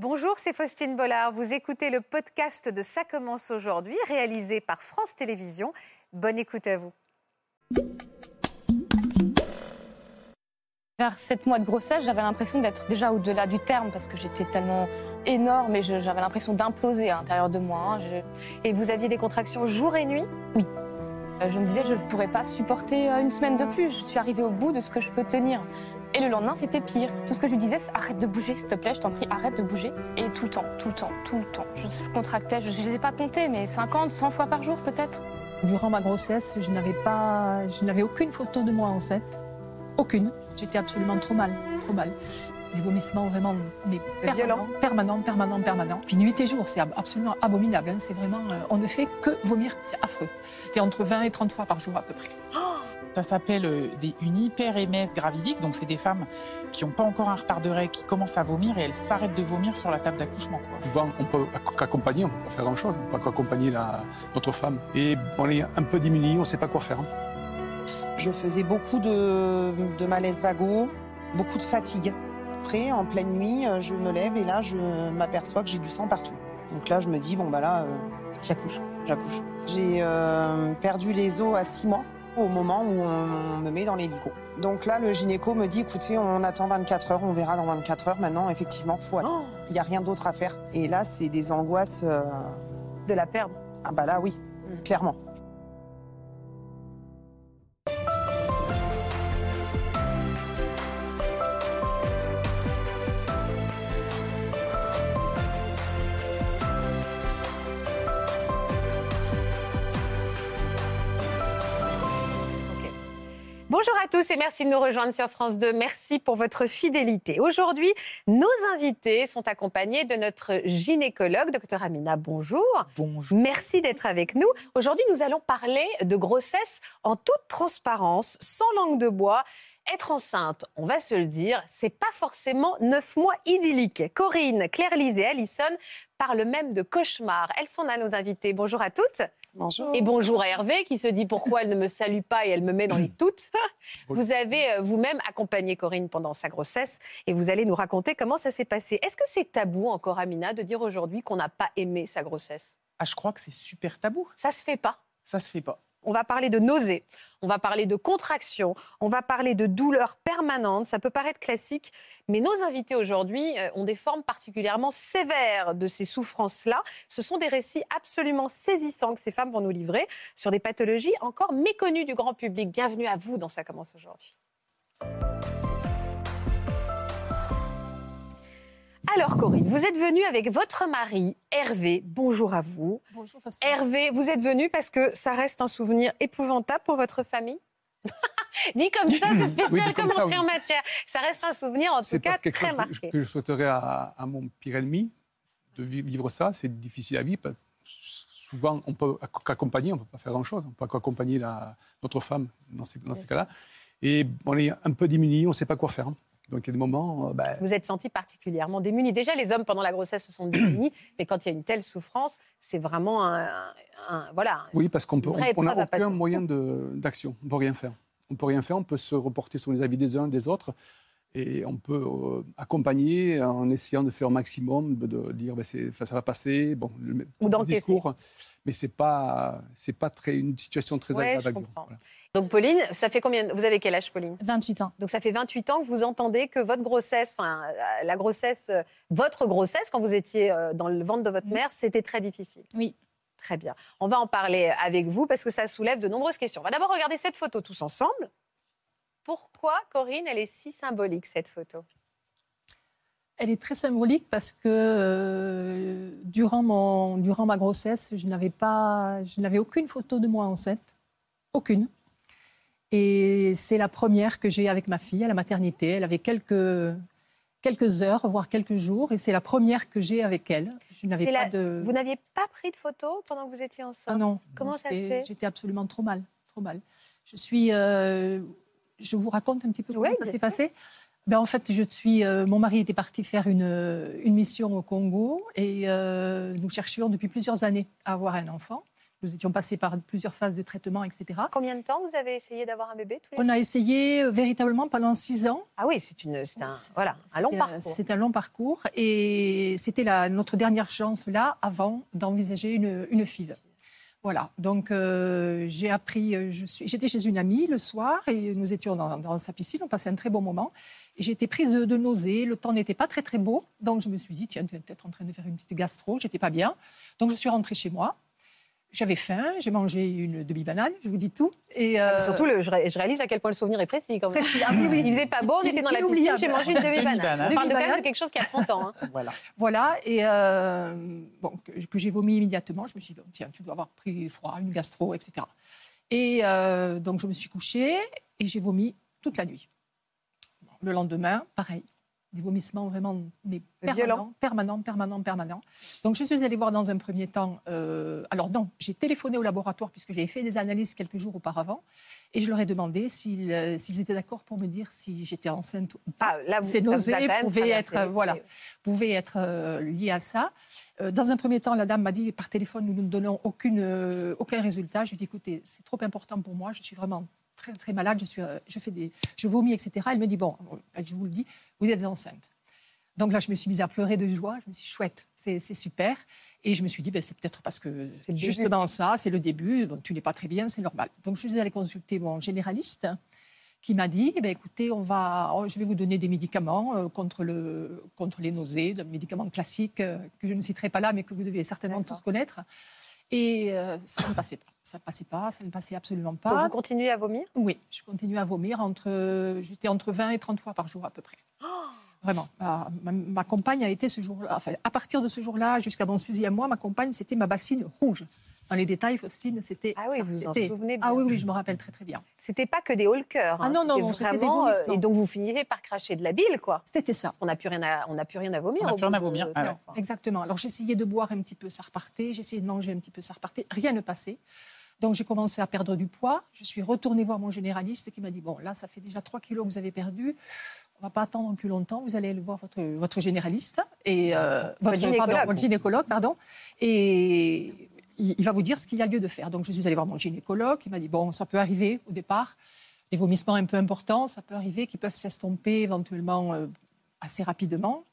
Bonjour, c'est Faustine Bollard. Vous écoutez le podcast de Ça commence aujourd'hui, réalisé par France Télévisions. Bonne écoute à vous. Vers 7 mois de grossesse, j'avais l'impression d'être déjà au-delà du terme parce que j'étais tellement énorme et j'avais l'impression d'imploser à l'intérieur de moi. hein. Et vous aviez des contractions jour et nuit? Oui. Euh, Je me disais, je ne pourrais pas supporter euh, une semaine de plus. Je suis arrivée au bout de ce que je peux tenir. Et le lendemain, c'était pire. Tout ce que je lui disais, c'est arrête de bouger, s'il te plaît, je t'en prie, arrête de bouger. Et tout le temps, tout le temps, tout le temps. Je, contractais, je ne les ai pas comptés, mais 50, 100 fois par jour peut-être. Durant ma grossesse, je n'avais pas, je n'avais aucune photo de moi enceinte, aucune. J'étais absolument trop mal, trop mal. Des vomissements vraiment, mais permanents, Violents. permanents, permanents, permanents. Puis nuit et jour, c'est ab- absolument abominable. hein. C'est vraiment, euh, on ne fait que vomir, c'est affreux. C'est entre 20 et 30 fois par jour à peu près. Ça s'appelle euh, une hyperémèse gravidique, donc c'est des femmes qui n'ont pas encore un retard de règles, qui commencent à vomir et elles s'arrêtent de vomir sur la table d'accouchement. Souvent, on peut qu'accompagner, on peut pas faire grand-chose, on peut qu'accompagner notre femme. Et on est un peu démunis, on ne sait pas quoi faire. hein. Je faisais beaucoup de, de malaise vago, beaucoup de fatigue. Après, en pleine nuit, euh, je me lève et là, je m'aperçois que j'ai du sang partout. Donc là, je me dis, bon, bah là, euh, J'accouche. j'accouche. J'ai euh, perdu les os à six mois au moment où on me met dans l'hélico. Donc là, le gynéco me dit, écoutez, on attend 24 heures, on verra dans 24 heures. Maintenant, effectivement, faut attendre. Il n'y a rien d'autre à faire. Et là, c'est des angoisses. euh, de la perdre. Ah bah là, oui, clairement. Bonjour à tous et merci de nous rejoindre sur France 2. Merci pour votre fidélité. Aujourd'hui, nos invités sont accompagnés de notre gynécologue, docteur Amina. Bonjour. Bonjour. Merci d'être avec nous. Aujourd'hui, nous allons parler de grossesse en toute transparence, sans langue de bois. Être enceinte, on va se le dire, c'est pas forcément neuf mois idylliques. Corinne, Claire-Lise et Alison parlent même de cauchemar. Elles sont là, nos invités. Bonjour à toutes. Bonjour. Et bonjour à Hervé qui se dit pourquoi elle ne me salue pas et elle me met dans les toutes. Vous avez euh, vous-même accompagné Corinne pendant sa grossesse et vous allez nous raconter comment ça s'est passé. Est-ce que c'est tabou encore, Amina, de dire aujourd'hui qu'on n'a pas aimé sa grossesse? Ah, je crois que c'est super tabou. Ça se fait pas. Ça se fait pas. On va parler de nausées, on va parler de contractions, on va parler de douleurs permanentes. Ça peut paraître classique, mais nos invités aujourd'hui euh, ont des formes particulièrement sévères de ces souffrances-là. Ce sont des récits absolument saisissants que ces femmes vont nous livrer sur des pathologies encore méconnues du grand public. Bienvenue à vous dans Ça commence aujourd'hui. Alors Corinne, vous êtes venue avec votre mari Hervé. Bonjour à vous. Bonjour, Faustine. Hervé, vous êtes venu parce que ça reste un souvenir épouvantable pour votre famille Dit comme ça, c'est spécial Oui, comme comme entrée en matière. Ça reste un souvenir, en tout C'est cas, pas quelque très chose que je- marqué. que je souhaiterais à, à mon pire ennemi, de vi- vivre ça. C'est difficile à vivre. Souvent, on peut acc- qu'accompagner, on ne peut pas faire grand-chose. On peut qu'accompagner la- notre femme dans ces, dans ces cas-là. Et on est un peu démunis, on ne sait pas quoi faire. hein. Donc il y a des moments, euh, ben, Vous êtes senti particulièrement démuni. Déjà, les hommes, pendant la grossesse, se sont démunis, mais quand il y a une telle souffrance, c'est vraiment un, voilà, oui, parce qu'on peut- vraie on n'a aucun moyen d'action. On ne peut rien faire. On ne peut rien faire, on peut se reporter sur les avis des uns des autres. Et on peut euh, accompagner en essayant de faire au maximum, de, de dire ben, ça va passer, bon, le, Ou le discours, mais c'est pas c'est pas très une situation très Ouais, agréable. je. Voilà. Donc, Pauline, ça fait combien Vous avez quel âge, Pauline? 28 ans. Donc, ça fait 28 ans que vous entendez que votre grossesse, enfin, euh, la grossesse, euh, votre grossesse, quand vous étiez dans le ventre de votre Mhm. mère, c'était très difficile. Oui. Très bien. On va en parler avec vous parce que ça soulève de nombreuses questions. On va d'abord regarder cette photo tous ensemble. Pourquoi, Corinne, elle est si symbolique, cette photo? Elle est très symbolique parce que euh, durant, mon, durant ma grossesse, je n'avais pas, je n'avais aucune photo de moi enceinte, aucune. Et c'est la première que j'ai avec ma fille à la maternité. Elle avait quelques, quelques heures, voire quelques jours, et c'est la première que j'ai avec elle. Je n'avais pas la- de. Vous n'aviez pas pris de photo pendant que vous étiez enceinte? Ah non. Comment ça se fait? J'étais absolument trop mal, trop mal. Je suis. euh, je vous raconte un petit peu comment Oui, ça s'est passé. Ben, en fait, je suis. euh, mon mari était parti faire une, une mission au Congo et euh, nous cherchions depuis plusieurs années à avoir un enfant. Nous étions passés par plusieurs phases de traitement, etc. Combien de temps vous avez essayé d'avoir un bébé tous les On a essayé euh, véritablement pendant six ans. Ah oui, c'est un, voilà, un long parcours. C'est un long parcours et c'était notre dernière chance là avant d'envisager une, une FIV. Voilà, donc euh, j'ai appris, euh, j'étais chez une amie le soir et nous étions dans, sa piscine, on passait un très bon moment. J'ai été prise de, de nausées, le temps n'était pas très très beau, donc je me suis dit, tiens, tu es peut-être en train de faire une petite gastro, j'étais pas bien. Donc je suis rentrée chez moi, j'avais faim, j'ai mangé une demi-banane, je vous dis tout. Et, euh, Surtout, le, je, ré- je réalise à quel point le souvenir est précis. Quand même. précis. Ah oui, oui. Il faisait pas beau, on était dans la piscine, j'ai mangé une demi-banane. Demi-banane. On parle de quand même de quelque chose qui a 30 ans. hein. Voilà. Voilà, et euh, bon, que, que j'ai vomi immédiatement. Je me suis dit, bon, tiens, tu dois avoir pris froid, une gastro, etc. Et euh, donc, je me suis couchée et j'ai vomi toute la nuit. Bon, le lendemain, pareil. Des vomissements vraiment mais permanents, permanents, permanents, permanents. Donc, je suis allée voir dans un premier temps. euh, alors, non, j'ai téléphoné au laboratoire puisque j'avais fait des analyses quelques jours auparavant. Et je leur ai demandé s'ils euh, étaient d'accord pour me dire si j'étais enceinte ou pas Ah, là, vous, ces nausées pouvaient être, voilà. pouvait être euh, lié à ça. Euh, dans un premier temps, la dame m'a dit par téléphone, nous ne donnons aucune, aucun résultat. Je lui ai dit, écoutez, c'est trop important pour moi, je suis vraiment très, très malade, je, suis, euh, je, fais des, je vomis, etc. Elle me dit, bon, je vous le dis, vous êtes enceinte. Donc là, je me suis mise à pleurer de joie. Je me suis dit, chouette, c'est c'est super. Et je me suis dit, ben, c'est peut-être parce que C'est le début. justement ça, c'est le début. Donc, tu n'es pas très bien, c'est normal. Donc, je suis allée consulter mon généraliste qui m'a dit, eh ben, écoutez, on va, oh, je vais vous donner des médicaments euh, contre, le, contre les nausées, des médicaments classiques euh, que je ne citerai pas là, mais que vous devez certainement tous connaître. Et euh, ça ne passait pas. Ça ne passait pas, ça ne passait absolument Donc, pas. vous continuez à vomir? Oui, je continue à vomir. Entre, j'étais entre 20 et 30 fois par jour à peu près. Vraiment. Ma, ma- ma compagne a été ce jour-là, enfin, à partir de ce jour-là, jusqu'à mon sixième mois, ma compagne, c'était ma bassine rouge. Dans les détails, Faustine, c'était. Ah oui, ça, vous vous en souvenez bien. Ah oui, oui, je me rappelle très très bien. C'était pas que des haut le cœur. Ah non, non, non, c'était des vraiment, euh, vomissements. Et donc, vous finissez par cracher de la bile, quoi. C'était ça. On n'a plus, rien à- on n'a plus rien à vomir. On n'a plus rien à de- vomir. Ah ouais. Exactement. Alors j'essayais de boire un petit peu, ça repartait. J'essayais de manger un petit peu, ça repartait. Rien ne passait. Donc j'ai commencé à perdre du poids. Je suis retournée voir mon généraliste qui m'a dit bon là ça fait déjà 3 kilos que vous avez perdu. On va pas attendre plus longtemps. Vous allez aller voir votre, votre généraliste et euh, votre, gynécologue. pardon, votre gynécologue pardon et il, il va vous dire ce qu'il y a lieu de faire. Donc je suis allée voir mon gynécologue. Il m'a dit bon ça peut arriver au départ des vomissements un peu importants, ça peut arriver qui peuvent s'estomper éventuellement euh, assez rapidement.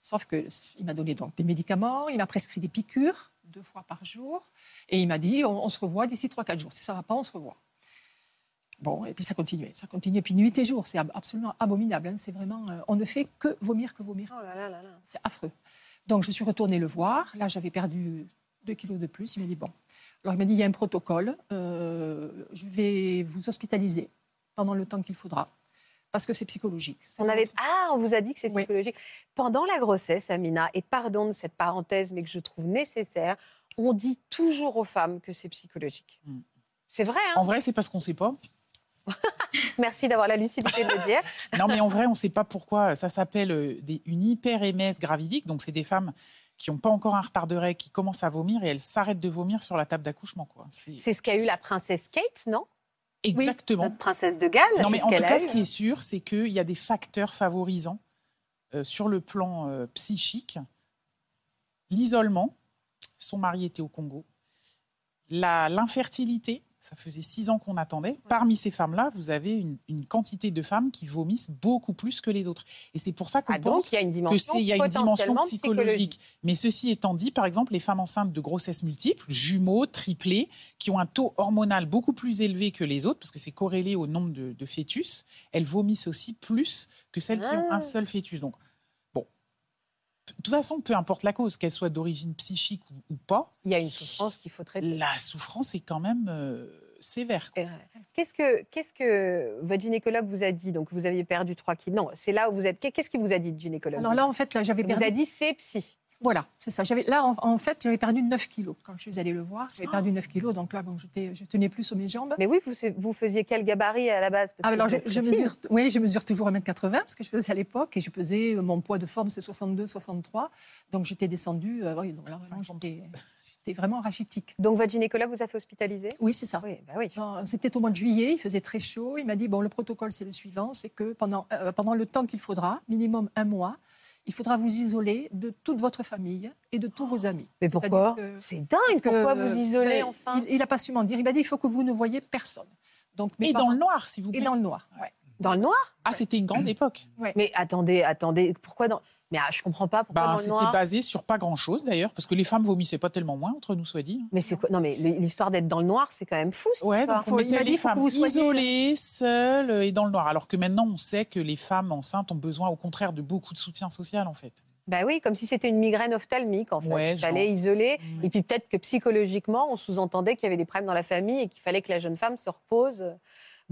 Sauf que il m'a donné donc des médicaments, il m'a prescrit des piqûres deux fois par jour, et il m'a dit on, on se revoit d'ici 3-4 jours. Si ça va pas, on se revoit. Bon, et puis ça continuait, ça continuait, puis nuit et jour, c'est ab- absolument abominable. hein. C'est vraiment, euh, on ne fait que vomir, que vomir. Oh là là là. C'est affreux. Donc je suis retournée le voir. Là, j'avais perdu 2 kilos de plus. Il m'a dit bon. Alors il m'a dit il y a un protocole. euh, je vais vous hospitaliser pendant le temps qu'il faudra parce que c'est psychologique. On avait... Ah, on vous a dit que c'est Oui. psychologique. Pendant la grossesse, Amina, et pardon de cette parenthèse, mais que je trouve nécessaire, on dit toujours aux femmes que c'est psychologique. Mm. C'est vrai, hein? En vrai, c'est parce qu'on ne sait pas. Merci d'avoir la lucidité de le dire. Non, mais en vrai, on ne sait pas pourquoi. Ça s'appelle euh, une hyperémèse gravidique. Donc, c'est des femmes qui n'ont pas encore un retard de règles, qui commencent à vomir et elles s'arrêtent de vomir sur la table d'accouchement. quoi. C'est C'est ce qu'a eu la princesse Kate, non? Exactement. Notre princesse de Galles. Non, mais ce en tout cas, ce qui est sûr, c'est qu'il y a des facteurs favorisants euh, sur le plan euh, psychique. L'isolement, son mari était au Congo. La- L'infertilité, ça faisait six ans qu'on attendait. Parmi ces femmes-là, vous avez une, une quantité de femmes qui vomissent beaucoup plus que les autres. Et c'est pour ça qu'on Ah, pense il y a une que dimension c'est il y a une dimension psychologique. Mais ceci étant dit, par exemple, les femmes enceintes de grossesse multiples, jumeaux, triplés, qui ont un taux hormonal beaucoup plus élevé que les autres, parce que c'est corrélé au nombre de, de fœtus, elles vomissent aussi plus que celles qui ont Ah. un seul fœtus. Donc. De toute façon, peu importe la cause, qu'elle soit d'origine psychique ou, ou pas, Il y a une souffrance qu'il faut traiter. la souffrance est quand même euh, sévère. euh, Qu'est-ce que, qu'est-ce que votre gynécologue vous a dit? Donc, vous aviez perdu 3 kilos. Non, c'est là où vous êtes. Qu'est-ce qu'il vous a dit, le gynécologue? Alors là, en fait, là, j'avais Il perdu. vous a dit c'est psy. Voilà, c'est ça. J'avais, là, en, en fait, j'avais perdu 9 kilos. Quand je suis allée le voir, j'avais perdu 9 kilos. Donc là, bon, je tenais plus sur mes jambes. Mais oui, vous, vous faisiez quel gabarit à la base? Parce Ah, que alors, je, mesure, oui, je mesure toujours 1m80, ce que je faisais à l'époque, et je pesais, euh, mon poids de forme, c'est 62, 63. Donc j'étais descendue, euh, oui, donc là, vraiment, j'étais, vraiment rachitique. Donc, votre gynécologue vous a fait hospitaliser? Oui, c'est ça. Oui, bah oui. C'était au mois de juillet, il faisait très chaud. Il m'a dit bon, le protocole, c'est le suivant c'est que pendant, euh, pendant le temps qu'il faudra, minimum un mois, il faudra vous isoler de toute votre famille et de tous vos amis. Mais pourquoi C'est dingue. parce que, Pourquoi euh, vous isolez mais enfin Il n'a pas su m'en dire. Il m'a dit il faut que vous ne voyez personne. Donc, mes Et dans le noir, s'il vous Et plaît. dans le noir. ouais. Dans le noir Ah, c'était une grande époque. Mais attendez, attendez. Pourquoi dans Mais ah, je comprends pas pourquoi Bah, c'était noir. basé sur pas grand-chose d'ailleurs, parce que les femmes vomissaient pas tellement moins, entre nous soit dit. hein. Mais c'est quoi Non, mais l'histoire d'être dans le noir, c'est quand même fou. Cette Ouais, histoire. donc on Faut- il mettait les femmes isolées, seules et dans le noir. Alors que maintenant, on sait que les femmes enceintes ont besoin, au contraire, de beaucoup de soutien social, en fait. Bah oui, comme si c'était une migraine ophtalmique en fait. Ouais, il fallait genre. isoler. Et puis peut-être que psychologiquement, on sous-entendait qu'il y avait des problèmes dans la famille et qu'il fallait que la jeune femme se repose.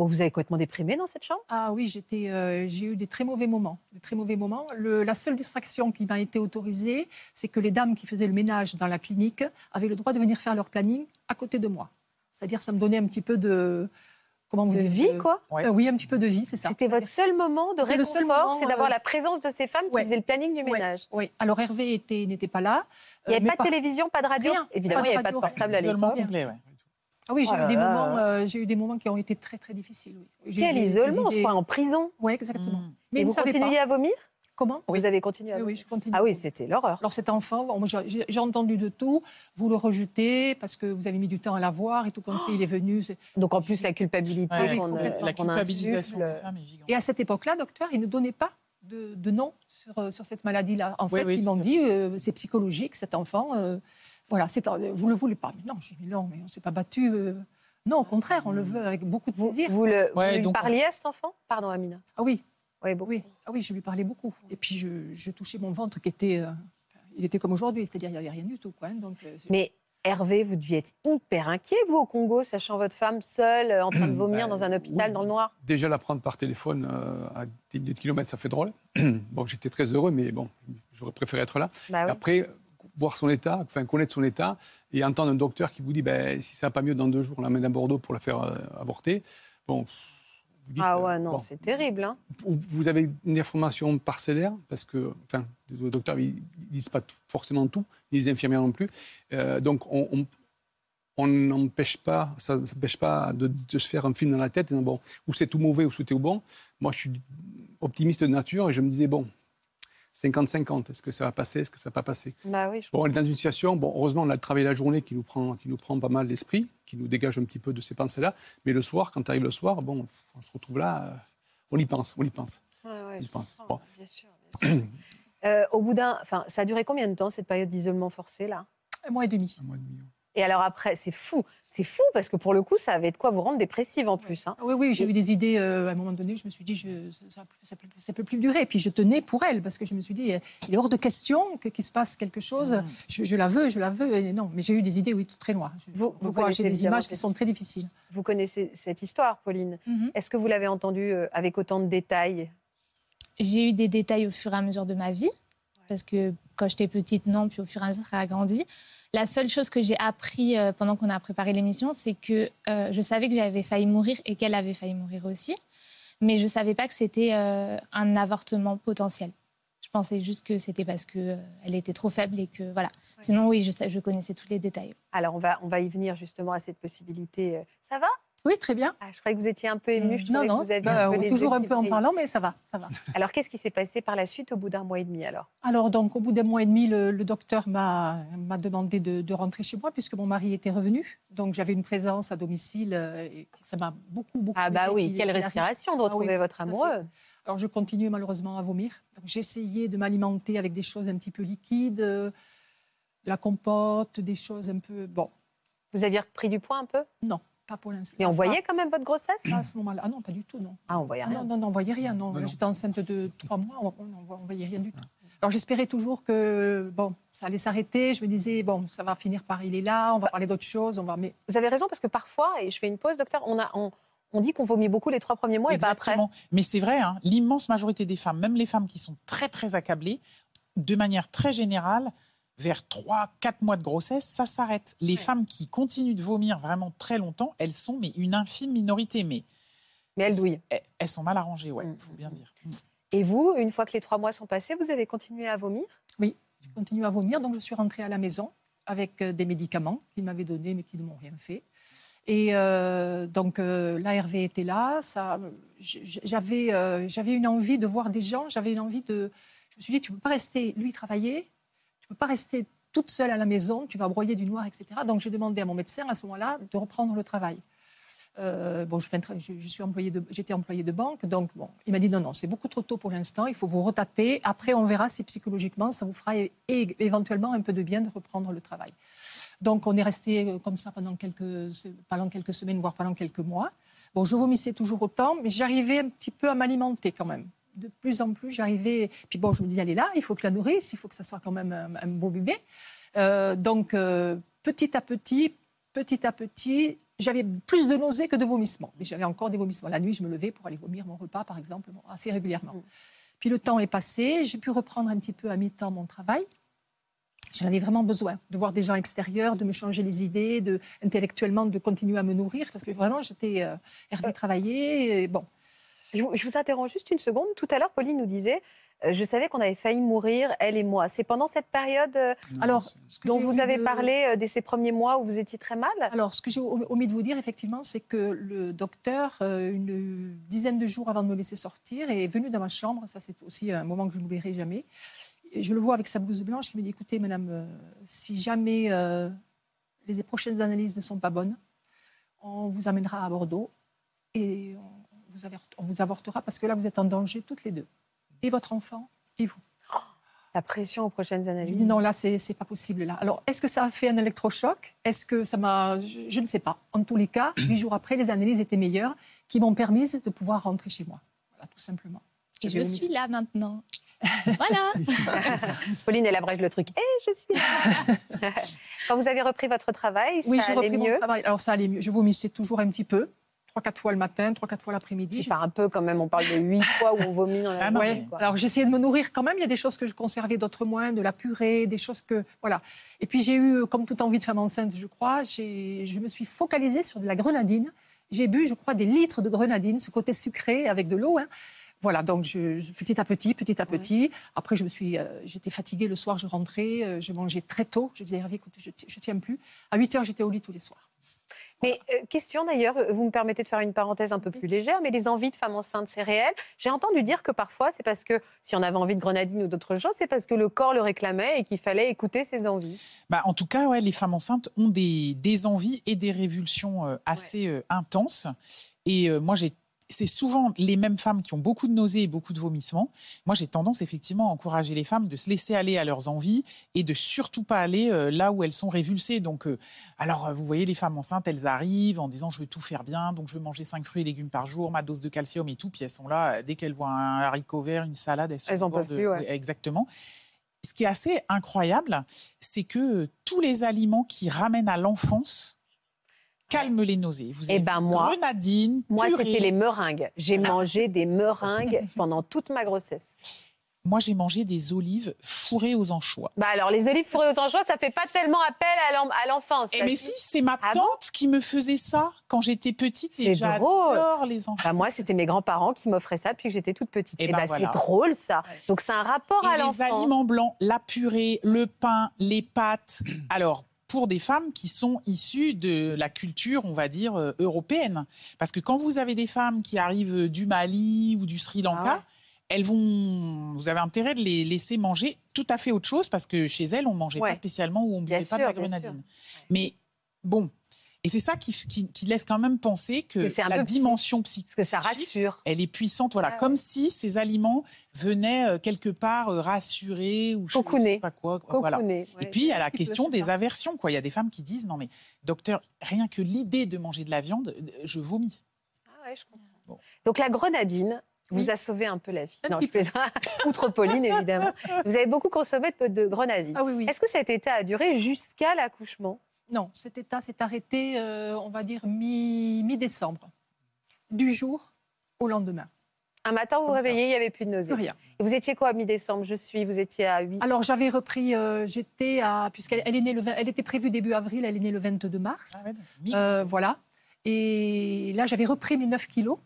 Bon, vous avez complètement déprimé dans cette chambre? Ah oui, j'étais, euh, j'ai eu des très mauvais moments. Des très mauvais moments. Le- la seule distraction qui m'a été autorisée, c'est que les dames qui faisaient le ménage dans la clinique avaient le droit de venir faire leur planning à côté de moi. C'est-à-dire, ça me donnait un petit peu de comment vous De vie, quoi? Ouais. Euh, oui, un petit peu de vie, c'est ça. C'était votre seul moment de C'était le seul réconfort, moment, c'est d'avoir euh, la présence de ces femmes qui faisaient le planning du ménage. Oui. Alors Hervé était, n'était pas là. Il n'y avait pas de par- télévision, pas de radio? Rien. Évidemment, Pas il de n'y avait pas de radio, portable à l'époque. Ah oui, j'ai Oh là eu des là. moments, euh, j'ai eu des moments qui ont été très très difficiles. Oui. Eu Quel isolement, on se croit en prison. Oui, exactement. Mm. Mais Et vous continuiez pas à vomir? Comment? Vous avez continué à Oui, vomir oui, je continue. Ah oui, c'était l'horreur. Alors cet enfant, j'ai entendu de tout. Vous le rejetez parce que vous avez mis du temps à l'avoir et tout compte fait, il est venu. Donc en plus, la culpabilité Ouais, qu'on euh. La qu'on culpabilisation insuffle. Et à cette époque-là, docteur, il ne donnait pas de, de nom sur, euh, sur cette maladie-là. En Oui, fait, oui, ils m'ont dit euh, c'est psychologique, cet enfant. euh, voilà, c'est, vous ne le voulez pas. Mais non, j'ai dit non, mais on ne s'est pas battu. euh. Non, au contraire, on le veut avec beaucoup de Vous, plaisir. vous le, Ouais, vous lui donc- parliez à cet enfant? Pardon, Amina. Ah oui, Oui, beaucoup. oui, ah oui, je lui parlais beaucoup. Et puis je, je touchais mon ventre qui était, euh, il était comme aujourd'hui, c'est-à-dire il n'y avait rien du tout. Quoi, hein, donc, euh, Mais Hervé, vous deviez être hyper inquiet, vous, au Congo, sachant votre femme seule, en train de vomir Bah, dans un hôpital oui. dans le noir. Déjà, la prendre par téléphone euh, à des milliers de kilomètres, ça fait drôle. bon, j'étais très heureux, mais bon, j'aurais préféré être là. Bah oui. Après, voir son état, enfin connaître son état, et entendre un docteur qui vous dit, ben, si ça va pas mieux dans deux jours, on l'amène à Bordeaux pour la faire euh, avorter. Bon, vous dites, Ah euh, ouais, non, bon, c'est terrible. Hein. vous- avez une information parcellaire, parce que, enfin, les docteurs, ils ne disent pas tout- forcément tout, ni les infirmières non plus. Euh, donc, on, on- on n'empêche pas, ça ne s'empêche pas de, de se faire un film dans la tête, bon, ou c'est tout mauvais ou tout est bon. Moi, je suis optimiste de nature et je me disais, bon, 50-50, est-ce que ça va passer, est-ce que ça va pas passer? Bah oui, je Bon, on est dans une situation, bon, heureusement, on a le travail la journée qui nous prend, qui nous prend pas mal l'esprit, qui nous dégage un petit peu de ces pensées-là. Mais le soir, quand tu arrives le soir, bon, on se retrouve là, euh, on y pense, on y pense. Ouais, ouais, Je je pense. comprends, Bon. bien sûr. bien sûr. Euh, au bout d'un, enfin, ça a duré combien de temps cette période d'isolement forcé là? Un mois et demi. Un mois et demi. Et alors après, c'est fou, c'est fou parce que pour le coup, ça avait de quoi vous rendre dépressive en plus. hein. Oui, oui, j'ai eu des idées. euh, à un moment donné, je me suis dit, je, ça ne peut, ça peut plus durer. Et puis je tenais pour elle, parce que je me suis dit, il est hors de question que- qu'il se passe quelque chose. Mm. Je, je la veux, je la veux. Et non, mais j'ai eu des idées, oui, très noires. Je- Vous- vous j'ai des images qui sont très difficiles. Vous connaissez cette histoire, Pauline. Est-ce que vous l'avez entendue euh, avec autant de détails? J'ai eu des détails au fur et à mesure de ma vie, parce que quand j'étais petite, non, puis au fur et à mesure, ça a grandi. La seule chose que j'ai appris euh, pendant qu'on a préparé l'émission, c'est que euh, je savais que j'avais failli mourir et qu'elle avait failli mourir aussi, mais je ne savais pas que c'était euh, un avortement potentiel. Je pensais juste que c'était parce qu'elle était trop faible et que voilà. Sinon, oui, je, je connaissais tous les détails. Alors on va, on va y venir justement à cette possibilité. Ça va? Oui, très bien. ah, Je croyais que vous étiez un peu ému. Je non, trouvais non, que vous aviez bah, un peu toujours un peu en parlant, mais ça va, ça va. Alors qu'est-ce qui s'est passé par la suite au bout d'un mois et demi alors? Alors, donc, au bout d'un mois et demi, le, le docteur m'a m'a demandé de, de rentrer chez moi, puisque mon mari était revenu. Donc, j'avais une présence à domicile, euh, et ça m'a beaucoup, beaucoup. Ah bah aidé oui, quelle respiration de Ah oui, retrouver votre amoureux. Alors, je continuais malheureusement à vomir. J'essayais de m'alimenter avec des choses un petit peu liquides, euh, de la compote, des choses un peu. Bon, Vous aviez repris du poids un peu? Non, pas pour l'instant. Mais on Pas- voyait quand même votre grossesse à ce moment-là. Ah non, pas du tout, non. Ah, on voyait Ah rien. non, non, non, on voyait rien. Non, Non, non. j'étais enceinte de trois mois, on ne voyait rien du tout. Alors j'espérais toujours que bon, ça allait s'arrêter. Je me disais bon, ça va finir par il est là, on va parler d'autre chose, on va. Mais Vous avez raison parce que parfois, et je fais une pause, docteur, on, a, on, on dit qu'on vomit beaucoup les trois premiers mois et pas après. Mais c'est vrai, hein, l'immense majorité des femmes, même les femmes qui sont très très accablées, de manière très générale, vers 3-4 mois de grossesse, ça s'arrête. Les femmes qui continuent de vomir vraiment très longtemps, elles sont mais une infime minorité, mais Mais elle douille. elles, elles sont mal arrangées, ouais, Mm, faut bien dire. Et vous, une fois que les trois mois sont passés, vous avez continué à vomir? Oui, je continue à vomir, donc je suis rentrée à la maison avec euh, des médicaments qu'ils m'avaient donnés mais qui ne m'ont rien fait. Et euh, donc euh, l'ARV était là. J'avais, euh, j'avais une envie de voir des gens. J'avais une envie de. Je me suis dit, tu ne peux pas rester, lui, travailler, peux pas rester toute seule à la maison, tu vas broyer du noir, etc. Donc j'ai demandé à mon médecin à ce moment-là de reprendre le travail. Euh, bon, je, suis employée de, j'étais employée de banque, donc bon, il m'a dit non, non, c'est beaucoup trop tôt pour l'instant, il faut vous retaper. Après, on verra si psychologiquement ça vous fera éventuellement un peu de bien de reprendre le travail. Donc, on est resté euh, comme ça pendant quelques, pendant quelques semaines, voire pendant quelques mois. Bon, je vomissais toujours autant, mais j'arrivais un petit peu à m'alimenter quand même. De plus en plus, j'arrivais. Puis bon, je me disais, elle est là, il faut que la nourrisse, il faut que ça soit quand même un, un beau bébé. Euh, donc, euh, petit à petit, petit à petit, j'avais plus de nausées que de vomissements. Mais j'avais encore des vomissements. La nuit, je me levais pour aller vomir mon repas, par exemple, bon, assez régulièrement. Mm. Puis le temps est passé, j'ai pu reprendre un petit peu à mi-temps mon travail. J'en avais vraiment besoin de voir des gens extérieurs, de me changer les idées, de intellectuellement de continuer à me nourrir, parce que vraiment j'étais euh, Hervé travaillait. Et bon, Je vous, je vous interromps juste une seconde. Tout à l'heure, Pauline nous disait euh, Je savais qu'on avait failli mourir, elle et moi. C'est pendant cette période euh, alors dont vous avez de- parlé euh, de ces premiers mois où vous étiez très mal? Alors, ce que j'ai om- omis de vous dire, effectivement, c'est que le docteur, euh, une dizaine de jours avant de me laisser sortir, est venu dans ma chambre. Ça, c'est aussi un moment que je n'oublierai jamais. Et je le vois avec sa blouse blanche. Il me dit Écoutez, madame, si jamais les prochaines analyses ne sont pas bonnes, on vous amènera à Bordeaux et on vous, on vous avortera parce que là, vous êtes en danger toutes les deux. Et votre enfant et vous. La pression aux prochaines analyses. non, là, c'est c'est pas possible. Là. Alors, est-ce que ça a fait un électrochoc? Est-ce que ça m'a. Je, je ne sais pas. En tous les cas, huit jours après, les analyses étaient meilleures, qui m'ont permis de pouvoir rentrer chez moi. Voilà, tout simplement. Et je suis là maintenant. voilà. Pauline, elle abrège le truc. Eh, je suis là Quand vous avez repris votre travail, Oui, ça j'ai allait repris mon mieux? travail. Alors, ça allait mieux. Je vomissais toujours un petit peu, trois, quatre fois le matin, trois, quatre fois l'après-midi. C'est Je- pas un peu quand même, on parle de huit fois où on vomit dans la Ah journée, Ouais. Alors j'essayais de me nourrir quand même. Il y a des choses que je conservais, d'autres moins, de la purée, des choses que voilà. Et puis j'ai eu, comme toute envie de femme enceinte, je crois, je me suis focalisée sur de la grenadine. J'ai bu, je crois, des litres de grenadine, ce côté sucré avec de l'eau. hein. Voilà, donc je, je- petit à petit, petit à petit. Après, je me suis, euh, j'étais fatiguée le soir, je rentrais, euh, je mangeais très tôt. Je disais Hervé, écoute, je, je tiens plus. À 8 heures, j'étais au lit tous les soirs. Mais euh, question d'ailleurs, euh, vous me permettez de faire une parenthèse un peu plus légère, mais les envies de femmes enceintes, c'est réel. J'ai entendu dire que parfois, c'est parce que si on avait envie de grenadine ou d'autres choses, c'est parce que le corps le réclamait et qu'il fallait écouter ses envies. Bah, en tout cas, ouais, les femmes enceintes ont des, des envies et des révulsions euh, assez euh, intenses. Et moi, j'ai c'est souvent les mêmes femmes qui ont beaucoup de nausées et beaucoup de vomissements. Moi, j'ai tendance effectivement à encourager les femmes de se laisser aller à leurs envies et de surtout pas aller euh, là où elles sont révulsées. Donc, euh, alors, euh, vous voyez, les femmes enceintes, elles arrivent en disant je veux tout faire bien, donc je veux manger cinq fruits et légumes par jour, ma dose de calcium et tout. Puis elles sont là, dès qu'elles voient un haricot vert, une salade, elles sont Elles en peuvent de- plus, ouais. Exactement. Ce qui est assez incroyable, c'est que tous les aliments qui ramènent à l'enfance calment les nausées. Vous Eh avez ben, vu moi- grenadine, Moi, c'était les meringues. J'ai mangé des meringues pendant toute ma grossesse. Moi, j'ai mangé des olives fourrées aux anchois. Bah alors, les olives fourrées aux anchois, ça fait pas tellement appel à l'en- à l'enfance. Eh mais si, c'est ma Ah tante bon qui me faisait ça quand j'étais petite C'est et drôle. j'adore les anchois. Bah, moi, c'était mes grands-parents qui m'offraient ça depuis que j'étais toute petite. Eh Et ben bah, voilà. c'est drôle, ça. Donc, c'est un rapport à Et les aliments blancs, la purée, le pain, les pâtes. Alors, pour des femmes qui sont issues de la culture, on va dire, euh, européenne. Parce que quand vous avez des femmes qui arrivent du Mali ou du Sri Lanka, Ah ouais. elles vont. Vous avez intérêt de les laisser manger tout à fait autre chose parce que chez elles, on mangeait Ouais. pas spécialement ou on Bien buvait pas de la grenadine. Mais bon. Et c'est ça qui, qui- qui laisse quand même penser que la peu psy- dimension psychique, que ça rassure. elle est puissante. Voilà, Ah ouais. comme si ces aliments venaient euh, quelque part euh, rassurer ou je sais Cocooner. pas quoi. voilà. Cocooner, Et ouais. puis, il y a la question des ça. aversions. Quoi. Il y a des femmes qui disent Non, mais docteur, rien que l'idée de manger de la viande, euh, je vomis. Ah ouais, je comprends. Bon. Donc la grenadine vous Oui. a sauvé un peu la vie. Un Non, petit je plaisante. Outre Pauline, évidemment. Vous avez beaucoup consommé de, de grenadine. Ah oui, oui. Est-ce que cet état a duré jusqu'à l'accouchement? Non, cet état s'est arrêté, euh, on va dire, mi- mi-décembre. du jour au lendemain. Un matin, vous vous réveillez, il n'y avait plus de nausées. Plus rien. Et vous étiez quoi à mi-décembre? Je suis, vous étiez à 8. Alors j'avais repris, euh, j'étais à, puisqu'elle elle est née le, 20 elle était prévue début avril, elle est née le 22 mars. Ah ouais, Euh, voilà. Et là, j'avais repris mes 9 kilos,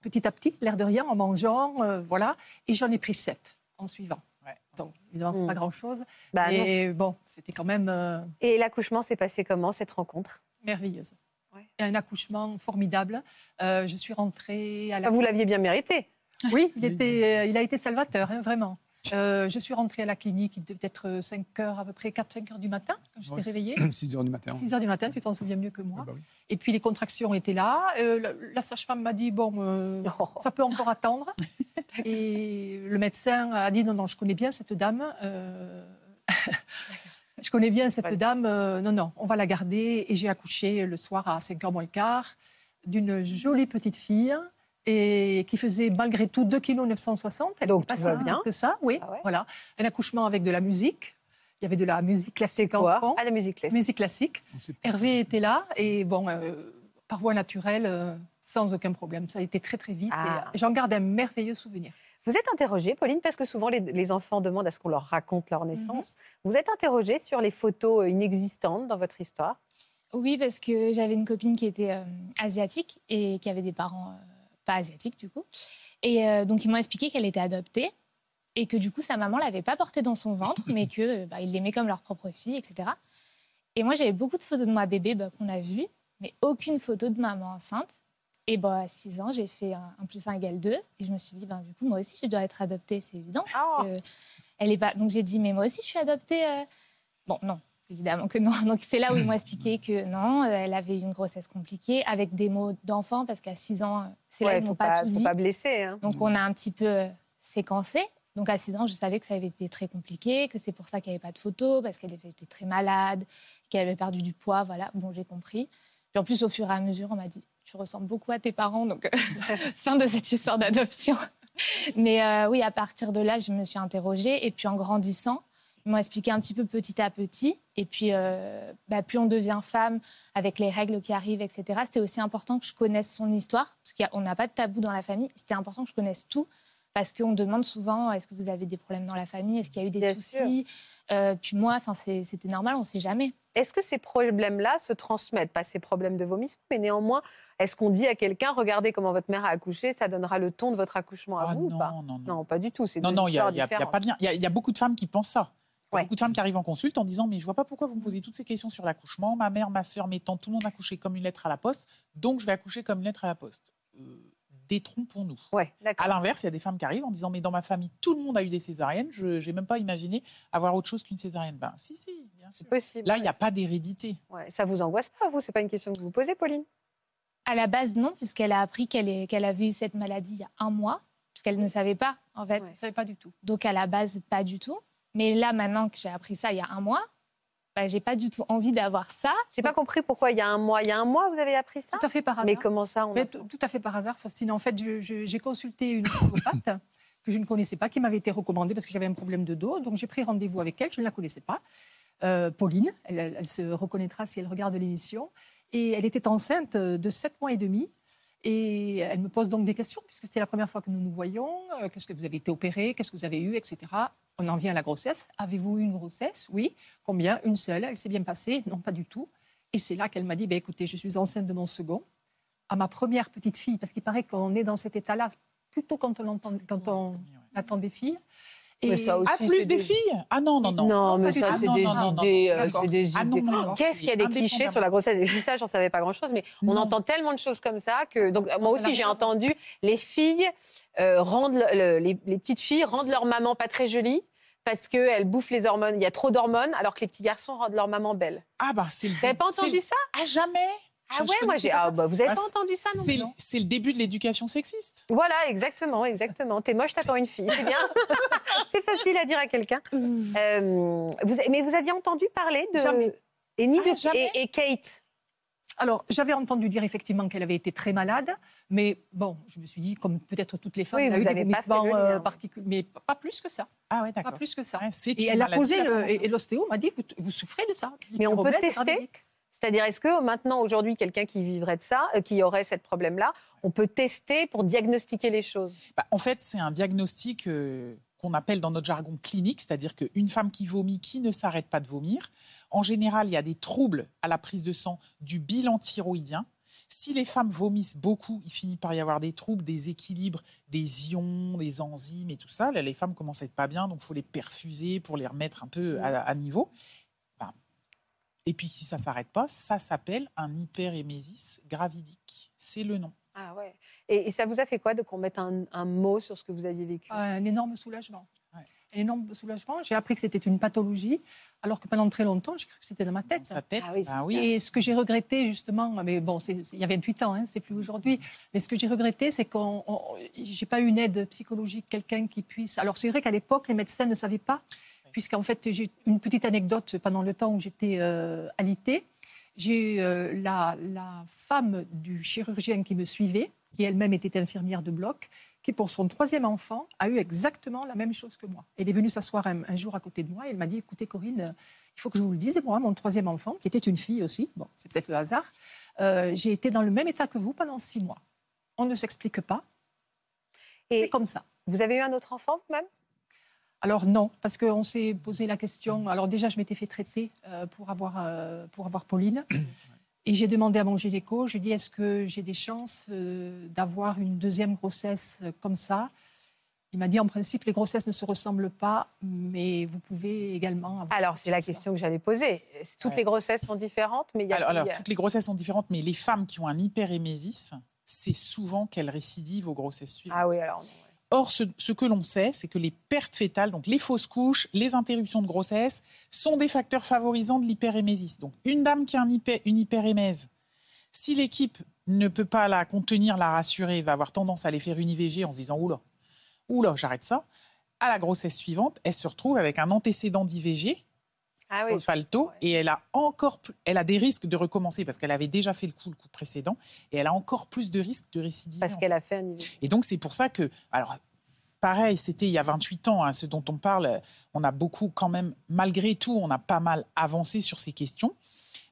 petit à petit, l'air de rien, en mangeant, euh, voilà. Et j'en ai pris 7 en suivant. Ouais. Donc, évidemment, c'est Mm. pas grand-chose. Bah, non. mais bon, c'était quand même euh, Et l'accouchement s'est passé comment, cette rencontre? merveilleuse. Ouais. Et un accouchement formidable. Euh, je suis rentrée à la... Ah, Vous l'aviez bien mérité. Oui, il, était, euh, il a été salvateur, hein, vraiment. Euh, je suis rentrée à la clinique, il devait être 5 heures, à peu près 4-5 heures du matin, quand j'étais Ouais, réveillée. 6 heures du matin. 6 heures du matin, tu t'en souviens mieux que moi. Ah bah oui. Et puis les contractions étaient là. Euh, la la sage-femme m'a dit bon, euh, Oh. ça peut encore attendre. Et le médecin a dit non, non, je connais bien cette dame. euh, je connais bien cette Ouais. dame. euh, non, non, on va la garder. Et j'ai accouché le soir à 5h moins le quart d'une jolie petite fille. Et qui faisait malgré tout 2 kg 960. Elle Donc, pas tout va si bien. que ça, oui. Ah ouais. Voilà. Un accouchement avec de la musique. Il y avait de la musique classique quoi en fond. Ah, la musique classique. Musique classique. Hervé était là et bon, euh, par voie naturelle, euh, sans aucun problème. Ça a été très très vite. Ah. euh, J'en garde un merveilleux souvenir. Vous êtes interrogée, Pauline, parce que souvent les, les enfants demandent à ce qu'on leur raconte leur naissance. Vous êtes interrogée sur les photos inexistantes dans votre histoire? Oui, parce que j'avais une copine qui était euh, asiatique et qui avait des parents euh, pas asiatiques du coup. Et euh, donc ils m'ont expliqué qu'elle était adoptée et que du coup sa maman l'avait pas portée dans son ventre, mais que bah, ils l'aimaient comme leur propre fille, etc. Et moi j'avais beaucoup de photos de ma bébé bah, qu'on a vues, mais aucune photo de maman enceinte. Et bah, à 6 ans, j'ai fait un, un plus 1 égale 2. Et je me suis dit, ben, du coup, moi aussi, je dois être adoptée, c'est évident. parce Oh. que elle est pas... Donc j'ai dit, mais moi aussi, je suis adoptée. euh. Bon, non, évidemment que non. Donc c'est là où ils m'ont expliqué que non, elle avait une grossesse compliquée avec des mots d'enfant, parce qu'à 6 ans, c'est là Ouais, ils faut m'ont pas, tout faut dit. pas blesser. hein. Donc on a un petit peu euh, séquencé. Donc à 6 ans, je savais que ça avait été très compliqué, que c'est pour ça qu'il n'y avait pas de photos, parce qu'elle été très malade, qu'elle avait perdu du poids, voilà. Bon, j'ai compris. Puis en plus, au fur et à mesure, on m'a dit, tu ressembles beaucoup à tes parents, donc euh, fin de cette histoire d'adoption. Mais euh, oui, à partir de là, je me suis interrogée. Et puis en grandissant, ils m'ont expliqué un petit peu petit à petit. Et puis, euh, bah, plus on devient femme, avec les règles qui arrivent, etc., c'était aussi important que je connaisse son histoire, parce qu'on n'a pas de tabou dans la famille. C'était important que je connaisse tout, parce qu'on demande souvent est-ce que vous avez des problèmes dans la famille? Est-ce qu'il y a eu des Bien soucis? Euh, Puis moi, c'était normal, on ne sait jamais. Est-ce que ces problèmes-là se transmettent? Pas ces problèmes de vomissement, mais néanmoins, est-ce qu'on dit à quelqu'un, regardez comment votre mère a accouché, ça donnera le ton de votre accouchement à Ah vous non, ou pas? non, non. Non, pas du tout. Non, non, il n'y a, pas de lien. Il y a- il y, a beaucoup de femmes qui pensent ça. Il y a Ouais. beaucoup de femmes qui arrivent en consulte en disant Mais je vois pas pourquoi vous me posez toutes ces questions sur l'accouchement. Ma mère, ma soeur, mes tantes, tout le monde a accouché comme une lettre à la poste, donc je vais accoucher comme une lettre à la poste. Euh, Détrompons-nous. Ouais. À l'inverse, il y a des femmes qui arrivent en disant Mais dans ma famille, tout le monde a eu des césariennes, je n'ai même pas imaginé avoir autre chose qu'une césarienne. Ben, si, si, bien sûr. C'est possible. Là, il n'y a pas d'hérédité. Ouais, Ça vous angoisse pas, vous? C'est pas une question que vous vous posez, Pauline? À la base, non, puisqu'elle a appris qu'elle qu'elle avait eu cette maladie il y a un mois, puisqu'elle ne savait pas, en fait. Je ne savais pas du tout. Donc, à la base, pas du tout. Mais là, maintenant que j'ai appris ça il y a un mois, bah, j'ai pas du tout envie d'avoir ça. J'ai pas compris pourquoi il y a un mois. Il y a un mois, vous avez appris ça Tout à fait par hasard. Mais comment ça on Mais tout tout à fait par hasard, Faustine. En fait, je- je- j'ai consulté une ostéopathe que je ne connaissais pas, qui m'avait été recommandée parce que j'avais un problème de dos. Donc j'ai pris rendez-vous avec elle, je ne la connaissais pas. Euh, Pauline, elle, elle- elle se reconnaîtra si elle regarde l'émission. Et elle était enceinte de 7 mois et demi. Et elle me pose donc des questions, puisque c'est la première fois que nous nous voyons. Euh, Qu'est-ce que vous avez été opéré Qu'est-ce que vous avez eu? Etc. On en vient à la grossesse. Avez-vous eu une grossesse? Oui. Combien? Une seule. Elle s'est bien passée? Non, pas du tout. Et c'est là qu'elle m'a dit, ben, écoutez, je suis enceinte de mon second à ma première petite fille, parce qu'il paraît qu'on est dans cet état-là plutôt quand on, entend, quand on attend des filles. Mais ça aussi, Ah, plus des des- filles? Ah non, non, non. Non, mais pas du ça, c'est Ah, des idées. Ah non, idées. non, non, Qu'est-ce qu'il y a des clichés sur la grossesse Et je dis ça, j'en savais pas grand-chose, mais on entend tellement de choses comme ça que. Donc, moi aussi, j'ai à entendu les filles euh, rendent le- le- les, les petites filles rendent leur maman pas très jolie parce qu'elles bouffent les hormones. Il y a trop d'hormones, alors que les petits garçons rendent leur maman belle. Ah bah c'est n'avez pas entendu ça? Ah jamais Ah ouais, moi j'ai. pas Ah bah, vous n'avez Ah, pas entendu ça non C'est plus le- c'est le début de l'éducation sexiste. Voilà, exactement, exactement. T'es moche, t'attends une fille, c'est bien. c'est facile à dire à quelqu'un. Euh, vous, mais vous aviez entendu parler de. Jamais. Et, ni Ah, de- jamais et, et Kate? Alors, j'avais entendu dire effectivement qu'elle avait été très malade, mais bon, je me suis dit, comme peut-être toutes les femmes, Oui, elle a eu des pas vomissements euh, particuliers, mais pas plus que ça. Ah ouais, Pas d'accord. plus que ça. C'est Et elle a posé, le- formation. et, l'ostéo m'a dit, vous, vous souffrez de ça. Mais on peut tester gravidique. C'est-à-dire, est-ce que maintenant, aujourd'hui, quelqu'un qui vivrait de ça, euh, qui aurait ce problème-là, on peut tester pour diagnostiquer les choses? Bah, en fait, c'est un diagnostic euh, qu'on appelle dans notre jargon clinique, c'est-à-dire qu'une femme qui vomit, qui ne s'arrête pas de vomir, en général, il y a des troubles à la prise de sang du bilan thyroïdien. Si les femmes vomissent beaucoup, il finit par y avoir des troubles, des équilibres, des ions, des enzymes et tout ça. Les femmes commencent à être pas bien, donc il faut les perfuser pour les remettre un peu à niveau. Et puis, si ça s'arrête pas, ça s'appelle un hyperémésis gravidique. C'est le nom. Ah ouais. Et, et ça vous a fait quoi de qu'on mette un, un mot sur ce que vous aviez vécu? Un énorme soulagement. Ouais. un énorme soulagement. J'ai appris que c'était une pathologie, alors que pendant très longtemps, j'ai cru que c'était dans ma tête. Dans sa tête, Ah oui, bah oui. Et ce que j'ai regretté, justement, mais bon, il y a 28 ans, hein, c'est plus aujourd'hui, mais ce que j'ai regretté, c'est que j'ai pas eu une aide psychologique, quelqu'un qui puisse. Alors, c'est vrai qu'à l'époque, les médecins ne savaient pas, puisqu'en fait, j'ai une petite anecdote pendant le temps où j'étais euh, alitée. J'ai euh, la, la femme du chirurgien qui me suivait, qui elle-même était infirmière de bloc, qui, pour son troisième enfant, a eu exactement la même chose que moi. Elle est venue s'asseoir un, un jour à côté de moi et elle m'a dit Écoutez, Corinne, il faut que je vous le dise, moi, mon troisième enfant, qui était une fille aussi, bon, c'est peut-être le hasard, euh, j'ai été dans le même état que vous pendant six mois. On ne s'explique pas, Et c'est comme ça. vous avez eu un autre enfant vous-même? Alors non, parce qu'on s'est posé la question. Alors déjà, je m'étais fait traiter euh, pour, avoir, euh, pour avoir Pauline. Et j'ai demandé à mon gynéco, je lui ai dit, est-ce que j'ai des chances euh, d'avoir une deuxième grossesse comme ça? Il m'a dit, en principe, les grossesses ne se ressemblent pas, mais vous pouvez également avoir... Alors, c'est la ça. question que j'allais poser. Toutes Ouais. les grossesses sont différentes, mais il y a. Alors, toutes les grossesses sont différentes, mais les femmes qui ont un hyperémésis, c'est souvent qu'elles récidivent aux grossesses suivantes. Ah oui, alors. ouais. Or, ce, que l'on sait, c'est que les pertes fétales, donc les fausses couches, les interruptions de grossesse, sont des facteurs favorisants de l'hyperémésis. Donc, une dame qui a une hyperémèse, si l'équipe ne peut pas la contenir, la rassurer, va avoir tendance à aller faire une IVG en se disant Oula, oula, j'arrête ça. À la grossesse suivante, elle se retrouve avec un antécédent d'IVG Ah sur oui. le ouais. et elle a encore plus, elle a des risques de recommencer parce qu'elle avait déjà fait le coup le coup précédent et elle a encore plus de risques de récidive. Parce qu'elle a fait un IVG. Et donc c'est pour ça que alors pareil, c'était il y a 28 ans hein, ce dont on parle, on a beaucoup quand même malgré tout, on a pas mal avancé sur ces questions.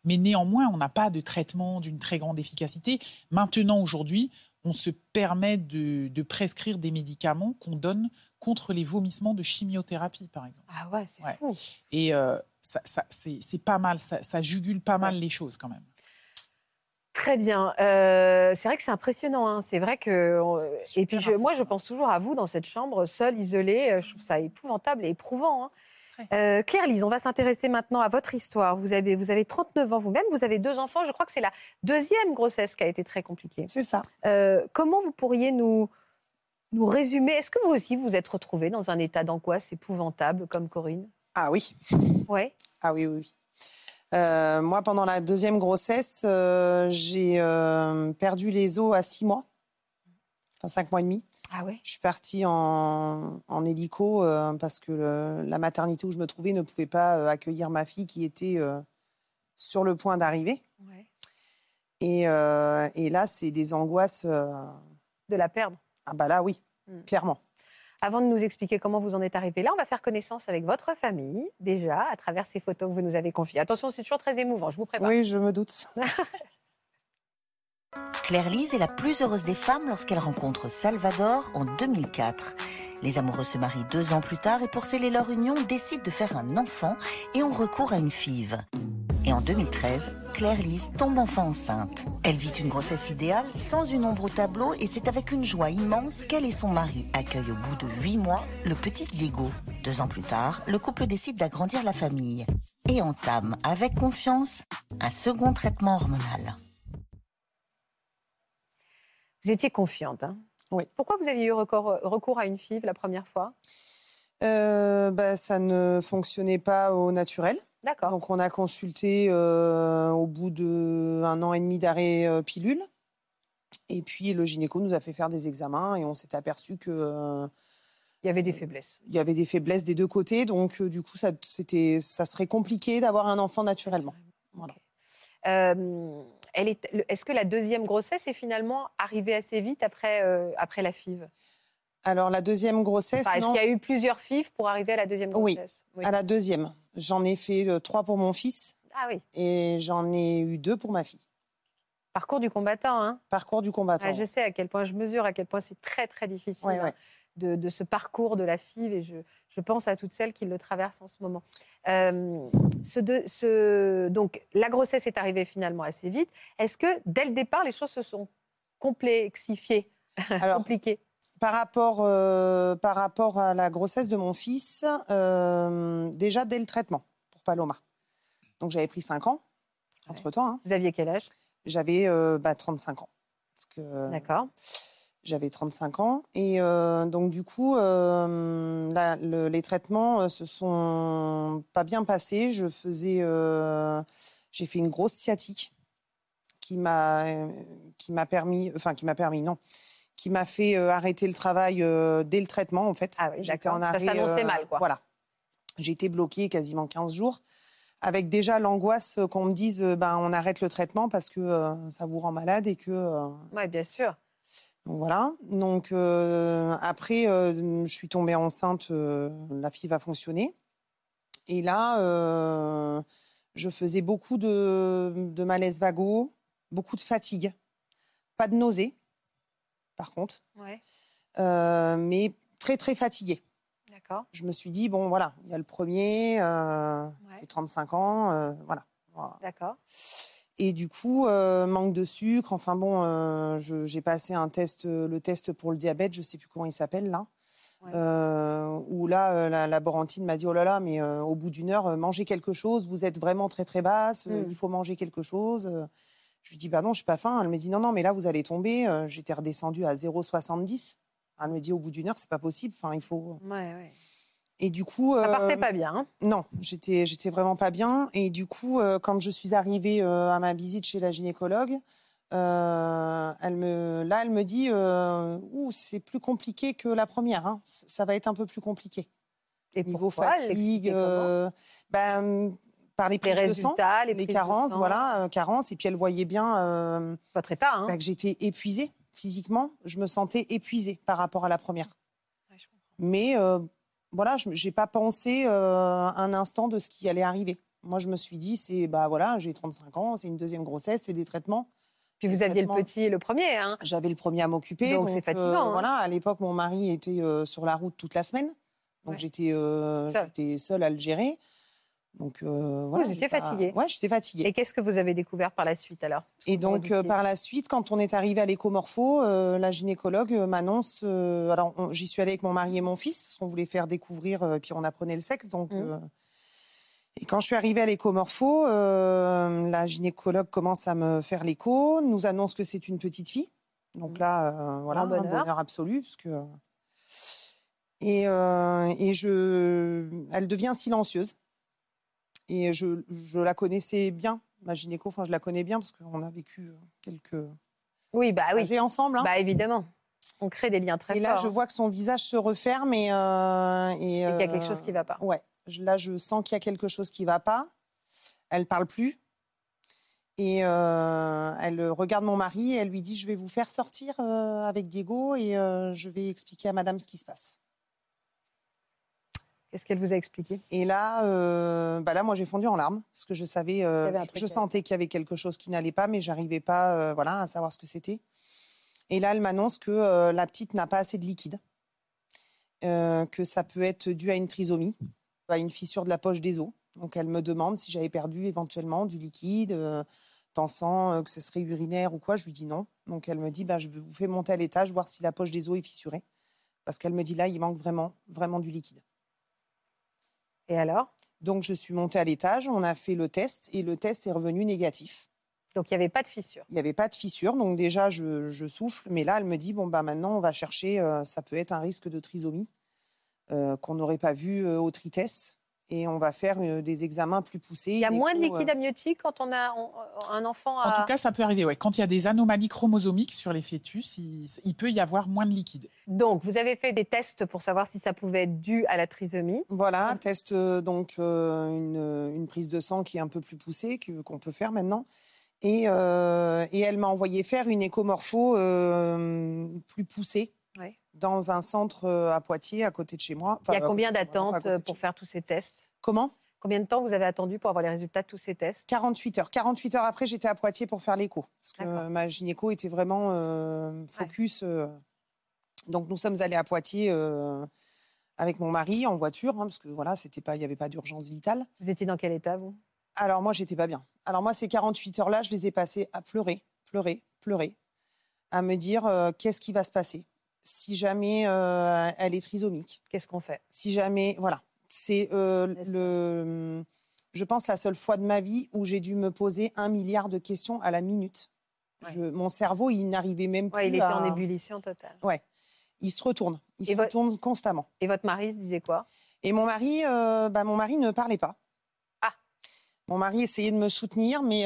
Mais néanmoins, on n'a pas de traitement d'une très grande efficacité. Maintenant, aujourd'hui, on se permet de, de prescrire des médicaments qu'on donne contre les vomissements de chimiothérapie, par exemple. Ah ouais, c'est Ouais. fou. Et euh, ça, ça- c'est pas mal, ça, ça jugule pas mal les choses quand même. Très bien. Euh, c'est vrai que c'est impressionnant. hein. C'est vrai que. on- C'est Et puis, je- moi, je pense toujours à vous dans cette chambre, seule, isolée. Euh, Je trouve ça épouvantable et éprouvant. hein. Euh, Claire Lise, on va s'intéresser maintenant à votre histoire. Vous avez, vous avez 39 ans vous-même, vous avez deux enfants. Je crois que c'est la deuxième grossesse qui a été très compliquée. C'est ça. Euh, comment vous pourriez nous, nous résumer? Est-ce que vous aussi vous êtes retrouvée dans un état d'angoisse épouvantable comme Corinne? Ah oui. Ouais. Ah oui, oui, oui. Euh, moi, pendant la deuxième grossesse, euh, j'ai euh, perdu les os à six mois, enfin cinq mois et demi. Ah ouais. Je suis partie en, en hélico parce que le- la maternité où je me trouvais ne pouvait pas accueillir ma fille qui était sur le point d'arriver. ouais. Et, et là, c'est des angoisses. De la perdre. ah bah là, oui, Mm. clairement. Avant de nous expliquer comment vous en êtes arrivé là, on va faire connaissance avec votre famille, déjà, à travers ces photos que vous nous avez confiées. Attention, c'est toujours très émouvant, je vous prépare. Oui, je me doute. Claire Lise est la plus heureuse des femmes lorsqu'elle rencontre Salvador en 2004. Les amoureux se marient deux ans plus tard et pour sceller leur union, décident de faire un enfant et ont recours à une FIV. Et en 2013, Claire Lise tombe enfin enceinte. Elle vit une grossesse idéale, sans une ombre au tableau, et c'est avec une joie immense qu'elle et son mari accueillent au bout de huit mois le petit Diego. Deux ans plus tard, le couple décide d'agrandir la famille et entame avec confiance un second traitement hormonal. Vous étiez confiante. hein? Oui. Pourquoi vous aviez eu recours, recours à une FIV la première fois? Euh, bah, ça ne fonctionnait pas au naturel. D'accord. Donc on a consulté euh, au bout d'un an et demi d'arrêt euh, pilule. Et puis le gynéco nous a fait faire des examens et on s'est aperçu que euh, Il y avait des faiblesses. il y avait des faiblesses des deux côtés. Donc euh, du coup, ça, ça serait compliqué d'avoir un enfant naturellement. Voilà. Euh, est, est-ce que la deuxième grossesse est finalement arrivée assez vite après, euh, après la FIV? Alors la deuxième grossesse, Enfin, Est-ce non, qu'il y a eu plusieurs FIV pour arriver à la deuxième Oui. grossesse? À la deuxième, j'en ai fait euh, trois pour mon fils Ah oui, et j'en ai eu deux pour ma fille. Parcours du combattant. Hein Parcours du combattant. Ah, je sais à quel point je mesure, à quel point c'est très très difficile Ouais, hein, ouais. De, de ce parcours de la FIV et je, je pense à toutes celles qui le traversent en ce moment. Euh, ce de- ce- donc la grossesse est arrivée finalement assez vite. Est-ce que dès le départ les choses se sont complexifiées, Alors, compliquées? Par rapport, euh, par rapport à la grossesse de mon fils, euh, déjà dès le traitement pour Paloma. Donc j'avais pris 5 ans entre-temps. hein. Vous aviez quel âge? J'avais euh, bah, 35 ans. D'accord. J'avais 35 ans. Et euh, donc, du coup, euh, le- les traitements se sont pas bien passés. Je faisais. j'ai fait une grosse sciatique qui m'a qui m'a permis. Enfin, qui m'a permis, non. Qui m'a fait arrêter le travail dès le traitement, en fait. Ah oui, J'étais en Ça arrêt. s'annonçait euh, mal, quoi. Voilà. J'ai été bloquée quasiment 15 jours. Avec déjà l'angoisse euh, qu'on me dise euh, ben, on arrête le traitement parce que euh, ça vous rend malade et que. euh, Oui, bien sûr. donc voilà. Donc euh, après, je suis tombée enceinte, la fille va fonctionner. Et là, je faisais beaucoup de, de malaise vago, beaucoup de fatigue, pas de nausée, par contre, Ouais, mais très très fatiguée. D'accord. Je me suis dit bon voilà, il y a le premier, euh, Ouais. j'ai 35 ans, euh, voilà. Voilà. D'accord. Et du coup, euh, manque de sucre. Enfin bon, euh, j'ai passé un test, le test pour le diabète, je sais plus comment il s'appelle là. Ouais. Euh, où là, euh, la laborantine m'a dit oh là là, mais au bout d'une heure, mangez quelque chose. Vous êtes vraiment très très basse. euh, Mm. Il faut manger quelque chose. Je lui dis bah non, je suis pas faim. Elle me dit non non, mais là vous allez tomber. J'étais redescendue à 0,70. Elle me dit au bout d'une heure, c'est pas possible. Enfin, il faut. Ouais, ouais. Et du coup, Ça euh, partait pas bien. hein. non, j'étais j'étais vraiment pas bien. Et du coup, euh, quand je suis arrivée euh, à ma visite chez la gynécologue, euh, elle me, là, elle me dit, euh, c'est plus compliqué que la première. hein. Ça va être un peu plus compliqué. Et Niveau pourquoi? fatigue, euh, ben, par les Les prises de sang, les, les de carences, sang, voilà, carences. Et puis elle voyait bien Votre état, hein bah, que j'étais épuisée physiquement. Je me sentais épuisée par rapport à la première. Ouais, je comprends. Mais euh, voilà, je n'ai pas pensé euh, un instant de ce qui allait arriver. Moi, je me suis dit, c'est bah voilà, j'ai 35 ans, c'est une deuxième grossesse, c'est des traitements. Puis vous aviez le petit et le premier, hein J'avais le premier à m'occuper. Donc, c'est fatigant, hein. Voilà, à l'époque, mon mari était euh, sur la route toute la semaine. Donc euh, j'étais seule à le gérer. Donc euh, voilà, Vous étiez pas- fatiguée. Ouais, j'étais fatiguée. Et qu'est-ce que vous avez découvert par la suite alors? Et donc, euh, par la suite, quand on est arrivé à l'écomorpho, euh, la gynécologue m'annonce. alors, on- j'y suis allée avec mon mari et mon fils, parce qu'on voulait faire découvrir, euh, puis on apprenait le sexe. Donc, euh, et quand je suis arrivée à l'écomorpho, la gynécologue commence à me faire l'écho, nous annonce que c'est une petite fille. Donc là, voilà, un bonheur. bonheur absolu, parce que. Et, et je, elle devient silencieuse. Et je, je la connaissais bien, ma gynéco, enfin je la connais bien parce qu'on a vécu euh, quelques Oui, bah oui. ensemble. hein. Bah évidemment. On crée des liens très et là, forts. je vois que son visage se referme et, euh, et, Et qu'il y a quelque euh, chose qui va pas. Ouais, là, je sens qu'il y a quelque chose qui va pas. Elle parle plus. Et euh, elle regarde mon mari et elle lui dit Je vais vous faire sortir euh, avec Diego et je vais expliquer à madame ce qui se passe. Qu'est-ce qu'elle vous a expliqué? Et là, euh, bah là, moi, j'ai fondu en larmes parce que je savais, euh, je- sentais qu'il y avait quelque chose qui n'allait pas, mais j'arrivais pas, euh, voilà, à savoir ce que c'était. Et là, elle m'annonce que la petite n'a pas assez de liquide, que ça peut être dû à une trisomie, à une fissure de la poche des os. Donc, elle me demande si j'avais perdu éventuellement du liquide, pensant que ce serait urinaire ou quoi. Je lui dis non. Donc, elle me dit, bah, je vous fais monter à l'étage, voir si la poche des os est fissurée, parce qu'elle me dit là, il manque vraiment, vraiment du liquide. Et alors? Donc, je suis montée à l'étage, on a fait le test et le test est revenu négatif. Donc il n'y avait pas de fissure? Il n'y avait pas de fissure, donc déjà, je, je souffle. Mais là, elle me dit, bon, bah, maintenant, on va chercher, euh, ça peut être un risque de trisomie euh, qu'on n'aurait pas vu euh, au tritest. Et on va faire euh, des examens plus poussés. Il y a moins de liquide euh, amniotique quand on a on- un enfant En à... tout cas, ça peut arriver. Ouais. Quand il y a des anomalies chromosomiques sur les fœtus, il, il peut y avoir moins de liquide. Donc, vous avez fait des tests pour savoir si ça pouvait être dû à la trisomie. Voilà, test euh, donc euh, une, une prise de sang qui est un peu plus poussée qu'on peut faire maintenant. Et, euh, et elle m'a envoyé faire une écomorpho euh, plus poussée. Dans un centre euh, à Poitiers, à côté de chez moi. Il y a combien d'attentes pour faire tous ces tests? Comment? Combien de temps vous avez attendu pour avoir les résultats de tous ces tests? 48 heures. 48 heures après, j'étais à Poitiers pour faire l'écho. Parce que ma gynéco était vraiment euh, focus. euh. donc nous sommes allés à Poitiers euh, avec mon mari en voiture, hein, parce que voilà, c'était pas, il n'y avait pas d'urgence vitale. Vous étiez dans quel état, vous? Alors moi, j'étais pas bien. Alors moi, ces 48 heures-là, je les ai passées à pleurer, pleurer, pleurer, à me dire qu'est-ce qui va se passer? Si jamais euh, elle est trisomique, Qu'est-ce qu'on fait? Si jamais, voilà, c'est euh, le, je pense la seule fois de ma vie où j'ai dû me poser un milliard de questions à la minute. Je- mon cerveau, il n'arrivait même plus Ouais, il était à... en ébullition totale. Ouais. Il se retourne. Il Et se vo- retourne constamment. Et votre mari se disait quoi? Et mon mari, euh, bah, mon mari ne parlait pas. Ah. Mon mari essayait de me soutenir, mais,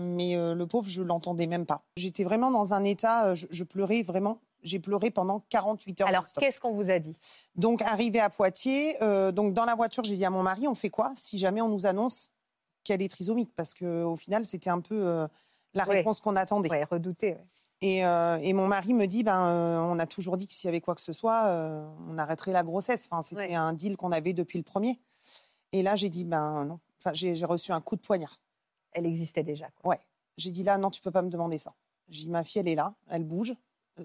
mais le pauvre, je l'entendais même pas. J'étais vraiment dans un état, je, je pleurais vraiment. J'ai pleuré pendant 48 heures. Alors, qu'est-ce qu'on vous a dit? Donc, arrivé à Poitiers, euh, donc dans la voiture, j'ai dit à mon mari, on fait quoi si jamais on nous annonce qu'elle est trisomique? Parce qu'au final, c'était un peu euh, la Ouais. réponse qu'on attendait. Ouais, redouté. ouais. Et, euh, et mon mari me dit, ben, euh, on a toujours dit que s'il y avait quoi que ce soit, on arrêterait la grossesse. Enfin, c'était Ouais. un deal qu'on avait depuis le premier. Et là, j'ai dit, ben non. Enfin, j'ai j'ai reçu un coup de poignard. Elle existait déjà. quoi. Ouais. J'ai dit là, non, tu peux pas me demander ça. J'ai dit, ma fille, elle est là, elle bouge.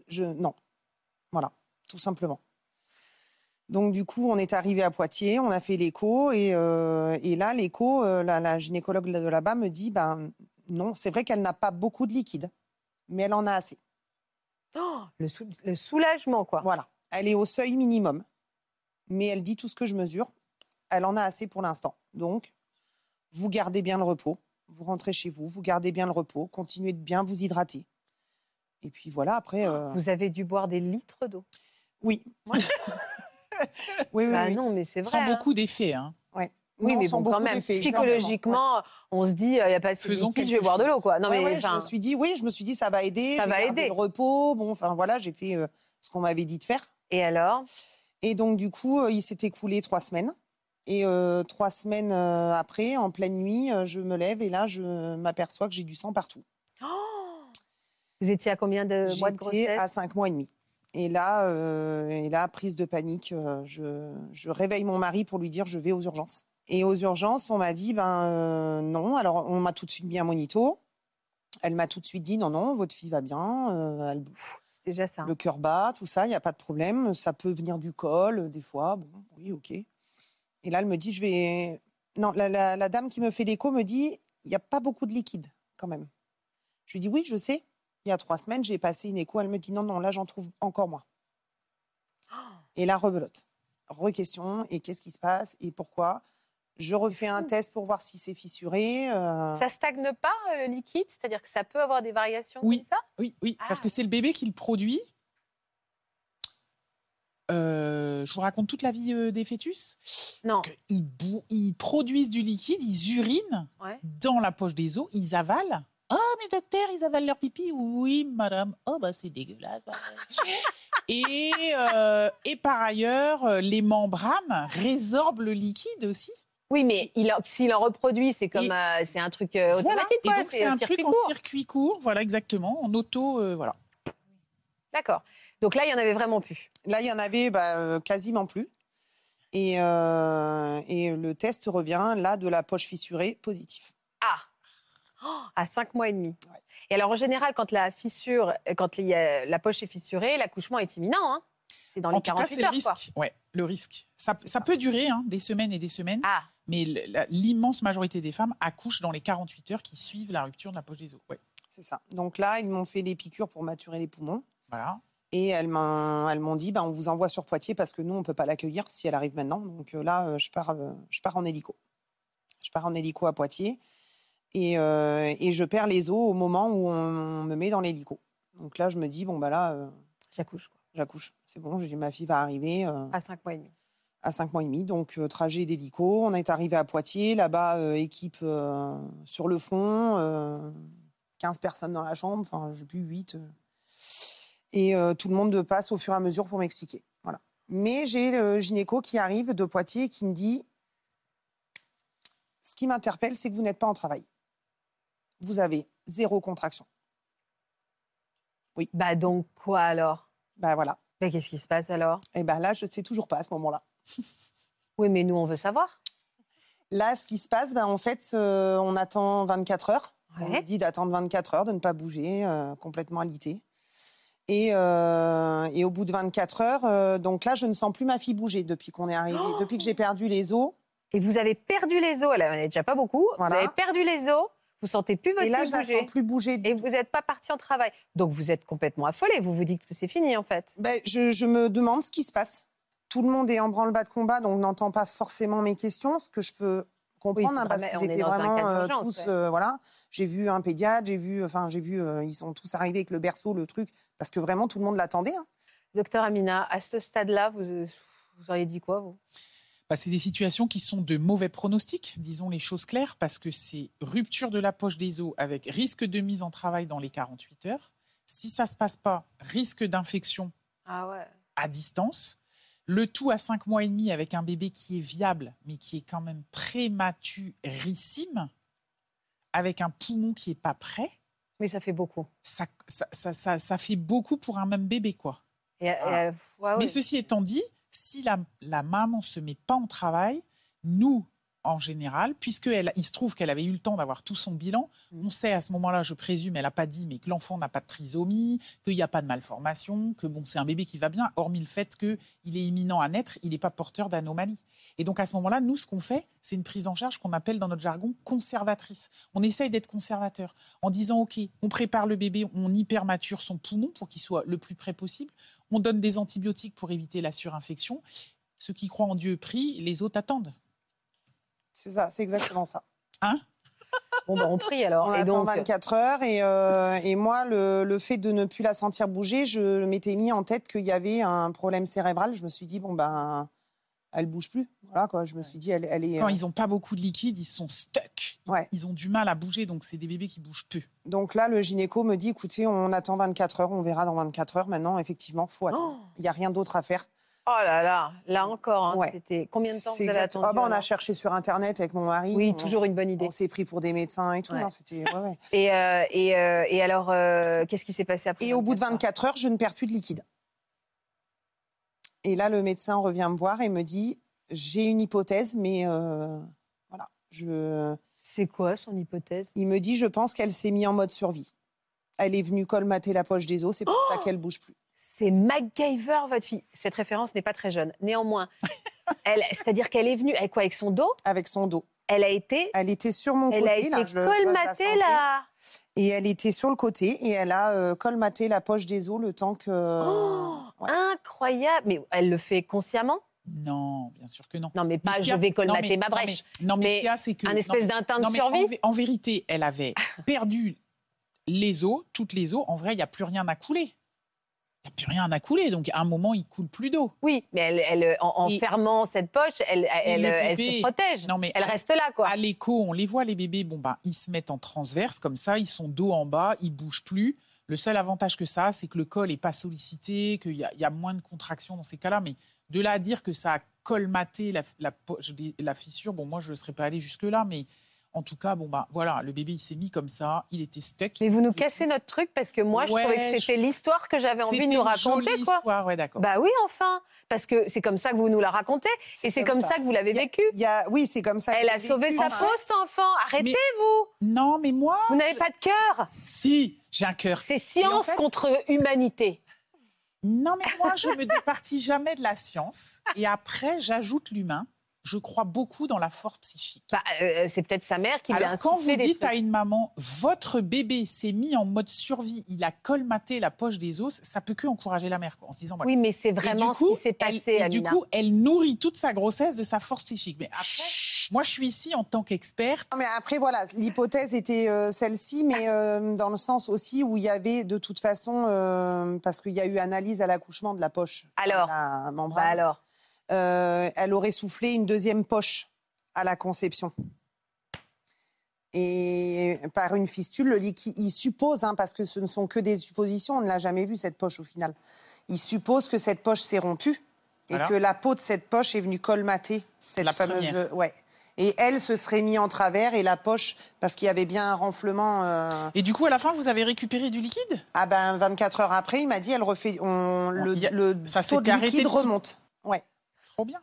Je, non. Voilà, tout simplement. Donc, du coup, on est arrivé à Poitiers, on a fait l'écho. Et, euh, et là, l'écho, euh, la, la gynécologue de là-bas me dit, ben non, c'est vrai qu'elle n'a pas beaucoup de liquide, mais elle en a assez. Oh, le, sou- le soulagement, quoi. Voilà. Elle est au seuil minimum. Mais elle dit tout ce que je mesure. Elle en a assez pour l'instant. Donc, vous gardez bien le repos. Vous rentrez chez vous, vous gardez bien le repos. Continuez de bien vous hydrater. Et puis voilà, après. euh, Vous avez dû boire des litres d'eau. Oui. Ouais. oui, oui, Bah oui. non, mais c'est vrai. Sans hein. beaucoup d'effets. Hein. Oui, Non, mais sans bon, quand beaucoup même, d'effets, psychologiquement, on se dit, il n'y a pas de Faisons liquide, je vais boire de l'eau, quoi. Non, Ouais, mais ouais, je me suis dit, oui, je me suis dit, ça va aider. Ça va aider. le repos. Bon, enfin voilà, j'ai fait euh, ce qu'on m'avait dit de faire. Et alors? Et donc, du coup, euh, il s'est écoulé trois semaines. Et euh, trois semaines euh, après, en pleine nuit, euh, je me lève et là, je m'aperçois que j'ai du sang partout. Vous étiez à combien de mois de J'étais grossesse? à cinq mois et demi. Et là, euh, et là prise de panique, euh, je, je réveille mon mari pour lui dire je vais aux urgences. Et aux urgences, on m'a dit ben euh, non. Alors, on m'a tout de suite mis un monito. Elle m'a tout de suite dit non, non, votre fille va bien. euh, elle, C'est déjà ça. hein. le cœur bat, tout ça, il n'y a pas de problème. Ça peut venir du col, des fois. Bon, oui, ok. Et là, elle me dit, je vais. Non, la, la- la dame qui me fait l'écho me dit, il n'y a pas beaucoup de liquide, quand même. Je lui dis, oui, je sais. Il y a trois semaines, j'ai passé une écho. Elle me dit, non, non, là, j'en trouve encore moins. Et là, rebelote. Re-question. Et qu'est-ce qui se passe Et pourquoi? Je refais un test pour voir si c'est fissuré. euh, Ça stagne pas, euh, le liquide? C'est-à-dire que ça peut avoir des variations Oui. comme ça? Oui, oui, parce Ah. que c'est le bébé qui le produit. Euh, je vous raconte toute la vie euh, des fœtus. Non. Parce qu'ils ils produisent du liquide, ils urinent Ouais. dans la poche des os, ils avalent. Oh, mais docteur, ils avalent leur pipi. Oui, madame. Oh, bah, c'est dégueulasse. bah. et, euh, et par ailleurs, euh, les membranes résorbent le liquide aussi. Oui, mais il en- s'il en reproduit, c'est comme euh, c'est un truc euh, Voilà. automatique, Et donc, c'est un circuit truc en court. circuit court, voilà, exactement, en auto, euh, voilà. D'accord. Donc là, il y en avait vraiment plus. Là, il y en avait bah, quasiment plus. Et, euh, et le test revient là de la poche fissurée positif. Ah À cinq mois et demi. Et alors, en général, quand la fissure, quand la poche est fissurée, l'accouchement est imminent. hein. C'est dans les en tout cas, 48 c'est le heures, quoi. risque. Ouais, le risque. Ça, C'est ça ça. peut durer hein, des semaines et des semaines, Ah, mais l'immense majorité des femmes accouchent dans les 48 heures qui suivent la rupture de la poche des os. Ouais, C'est ça. Donc là, ils m'ont fait des piqûres pour maturer les poumons. voilà. Et elles m'ont elles m'ont dit, bah, on vous envoie sur Poitiers parce que nous, on ne peut pas l'accueillir si elle arrive maintenant. Donc euh, là, euh, je pars, euh, je pars en hélico. Je pars en hélico à Poitiers. Et, euh, et je perds les os au moment où on me met dans l'hélico. Donc là, je me dis, bon, bah là, euh, j'accouche. j'accouche. C'est bon, j'ai dit, ma fille va arriver. euh, À cinq mois et demi. à 5 mois et demi. Donc, trajet d'hélico. On est arrivé à Poitiers. Là-bas, équipe sur le front. euh, 15 personnes dans la chambre. Enfin, je sais plus, 8. Et tout le monde passe au fur et à mesure pour m'expliquer. Voilà. Mais j'ai le gynéco qui arrive de Poitiers et qui me dit Ce qui m'interpelle, c'est que vous n'êtes pas en travail. Vous avez zéro contraction. Bah donc quoi alors? Ben voilà. Mais qu'est-ce qui se passe alors? Et ben là, je ne sais toujours pas à ce moment-là. Oui, mais nous, on veut savoir. Là, ce qui se passe, ben, en fait, euh, on attend 24 heures. On nous dit d'attendre 24 heures, de ne pas bouger, euh, complètement alité. Et, euh, et au bout de 24 heures, donc là, je ne sens plus ma fille bouger depuis qu'on est arrivé, Oh depuis que j'ai perdu les os. Et vous avez perdu les os. Elle en avait déjà pas beaucoup. Voilà. Vous avez perdu les os. Vous sentez plus votre Et là, je la bouger. sens plus bouger. Et vous n'êtes pas parti en travail. Donc vous êtes complètement affolé. Vous vous dites que c'est fini en fait. Ben, je, je me demande ce qui se passe. Tout le monde est en branle-bas de combat, donc n'entend pas forcément mes questions. Ce que je peux comprendre c'est hein, parce qu'ils étaient vraiment euh, tous ouais. euh, voilà. J'ai vu un pédiatre, j'ai vu enfin j'ai vu euh, ils sont tous arrivés avec le berceau, le truc parce que vraiment tout le monde l'attendait. hein. Docteur Amina, à ce stade-là, vous, vous auriez dit quoi, vous? Bah, c'est des situations qui sont de mauvais pronostics, disons les choses claires, parce que c'est rupture de la poche des os avec risque de mise en travail dans les 48 heures. Si ça se passe pas, risque d'infection Ah ouais. à distance. Le tout à 5 mois et demi avec un bébé qui est viable, mais qui est quand même prématurissime, avec un poumon qui n'est pas prêt. Oui, ça fait beaucoup. Ça, ça, ça, ça- ça fait beaucoup pour un même bébé, quoi. Et, et, Ah. ouais, Mais ceci étant dit, si la, maman se met pas en travail, nous, en général, puisque elle, il se trouve qu'elle avait eu le temps d'avoir tout son bilan, Mm. on sait à ce moment-là, je présume, elle n'a pas dit, mais que l'enfant n'a pas de trisomie, qu'il n'y a pas de malformation, que bon, c'est un bébé qui va bien, hormis le fait qu'il est imminent à naître, il n'est pas porteur d'anomalie. Et donc à ce moment-là, nous, ce qu'on fait, c'est une prise en charge qu'on appelle dans notre jargon conservatrice. On essaye d'être conservateur en disant, OK, on prépare le bébé, on hypermature son poumon pour qu'il soit le plus près possible, on donne des antibiotiques pour éviter la surinfection. Ceux qui croient en Dieu prient, les autres attendent. C'est ça, c'est exactement ça. Hein? Bon, bah, on prie alors. On et attend donc, 24 heures et, euh, et moi, le, le fait de ne plus la sentir bouger, je m'étais mis en tête qu'il y avait un problème cérébral. Je me suis dit, bon, ben, elle bouge plus. Voilà, quoi. Je me suis dit, elle, elle est. Quand euh, ils n'ont pas beaucoup de liquide, ils sont stuck. Ouais. Ils ont du mal à bouger, donc c'est des bébés qui bougent peu. Donc là, le gynéco me dit, écoutez, on attend 24 heures, on verra dans 24 heures. Maintenant, effectivement, faut attendre. Oh. Il n'y a rien d'autre à faire. Oh là là, là encore, hein, Ouais. c'était combien de temps vous avez exact- attendu Ah bah, on a cherché sur Internet avec mon mari. Oui, On- toujours une bonne idée. On s'est pris pour des médecins et tout. Ouais. non, c'était, ouais, ouais. Et, euh, et, euh, et alors, euh, qu'est-ce qui s'est passé après Et au bout de 24 heures 24 heures, je ne perds plus de liquide. Et là, le médecin revient me voir et me dit j'ai une hypothèse, mais voilà. Je... C'est quoi son hypothèse? Il me dit je pense qu'elle s'est mise en mode survie. Elle est venue colmater la poche des os, c'est pour Oh ça qu'elle bouge plus. C'est MacGyver, votre fille. Cette référence n'est pas très jeune. Néanmoins, elle, c'est-à-dire qu'elle est venue avec quoi Avec son dos? Avec son dos. Elle a été, Elle était sur mon elle côté. a été là, colmatée là. Et elle était sur le côté et elle a euh, colmaté la poche des os le temps que. Oh, ouais. Incroyable. Mais elle le fait consciemment? Non, bien sûr que non. Non, mais pas je a- vais non, colmater mais- ma non, brèche. mais- Non, mais, Mais ce qu'il y a, c'est que. un non, espèce d'instinct de non, mais en survie vé- En, vérité, elle avait perdu les os, toutes les os. En vrai, il n'y a plus rien à couler. Il n'y a plus rien à couler. Donc, à un moment, il coule plus d'eau. Oui, mais elle, elle, en, fermant cette poche, elle, elle, le elle se protège. Non, mais elle à- reste là, quoi. À l'écho, on les voit, les bébés, bon, bah, ils se mettent en transverse, comme ça, ils sont dos en bas, ils bougent plus. Le seul avantage que ça a, c'est que le col n'est pas sollicité, qu'il y, a- il y a moins de contractions dans ces cas-là. Mais de là à dire que ça a colmaté la, la poche des- la fissure, bon, moi, je ne serais pas allée jusque-là, mais en tout cas, bon, bah, voilà, le bébé, il s'est mis comme ça, il était stuck. Mais vous nous cassez notre truc parce que moi, je trouvais que je- c'était l'histoire que j'avais envie de nous une raconter, quoi. histoire, ouais, d'accord. Bah oui, enfin. Parce que c'est comme ça que vous nous la racontez. Et c'est comme, ça. que vous l'avez Il y a- vécu. y a- Oui, c'est comme ça. Elle a sauvé sa peau, cet enfant. Arrêtez-vous. non, mais moi, Vous n'avez pas de cœur. si, j'ai un cœur. C'est en science fait- contre humanité. Non, mais moi, je me départis jamais de la science. Et après, j'ajoute l'humain. Je crois beaucoup dans la force psychique. Bah, euh, c'est peut-être sa mère qui lui a Alors, quand insufflé vous des dites trucs. à une maman, votre bébé s'est mis en mode survie, il a colmaté la poche des os, ça peut que encourager la mère, quoi, en se disant, voilà. Oui, mais c'est Et vraiment du coup, ce qui s'est elle- passé, et Amina. du coup, elle nourrit toute sa grossesse de sa force psychique. Mais après, moi, je suis ici en tant qu'experte. Non, mais après, voilà, l'hypothèse était euh, celle-ci, mais euh, dans le sens aussi où il y avait de toute façon, euh, parce qu'il y a eu analyse à l'accouchement de la poche. Alors la membrane, Bah alors, euh, elle aurait soufflé une deuxième poche à la conception. Et par une fistule, le liquide, il suppose, hein, parce que ce ne sont que des suppositions, on ne l'a jamais vu cette poche au final. Il suppose que cette poche s'est rompue et Voilà. que la peau de cette poche est venue colmater cette La fameuse. première. Ouais. Et elle se serait mis en travers et la poche, parce qu'il y avait bien un renflement. euh, Et du coup, à la fin, vous avez récupéré du liquide? Ah ben 24 heures après, il m'a dit, elle refait, on, le, a- le ça taux de liquide remonte. Trop bien.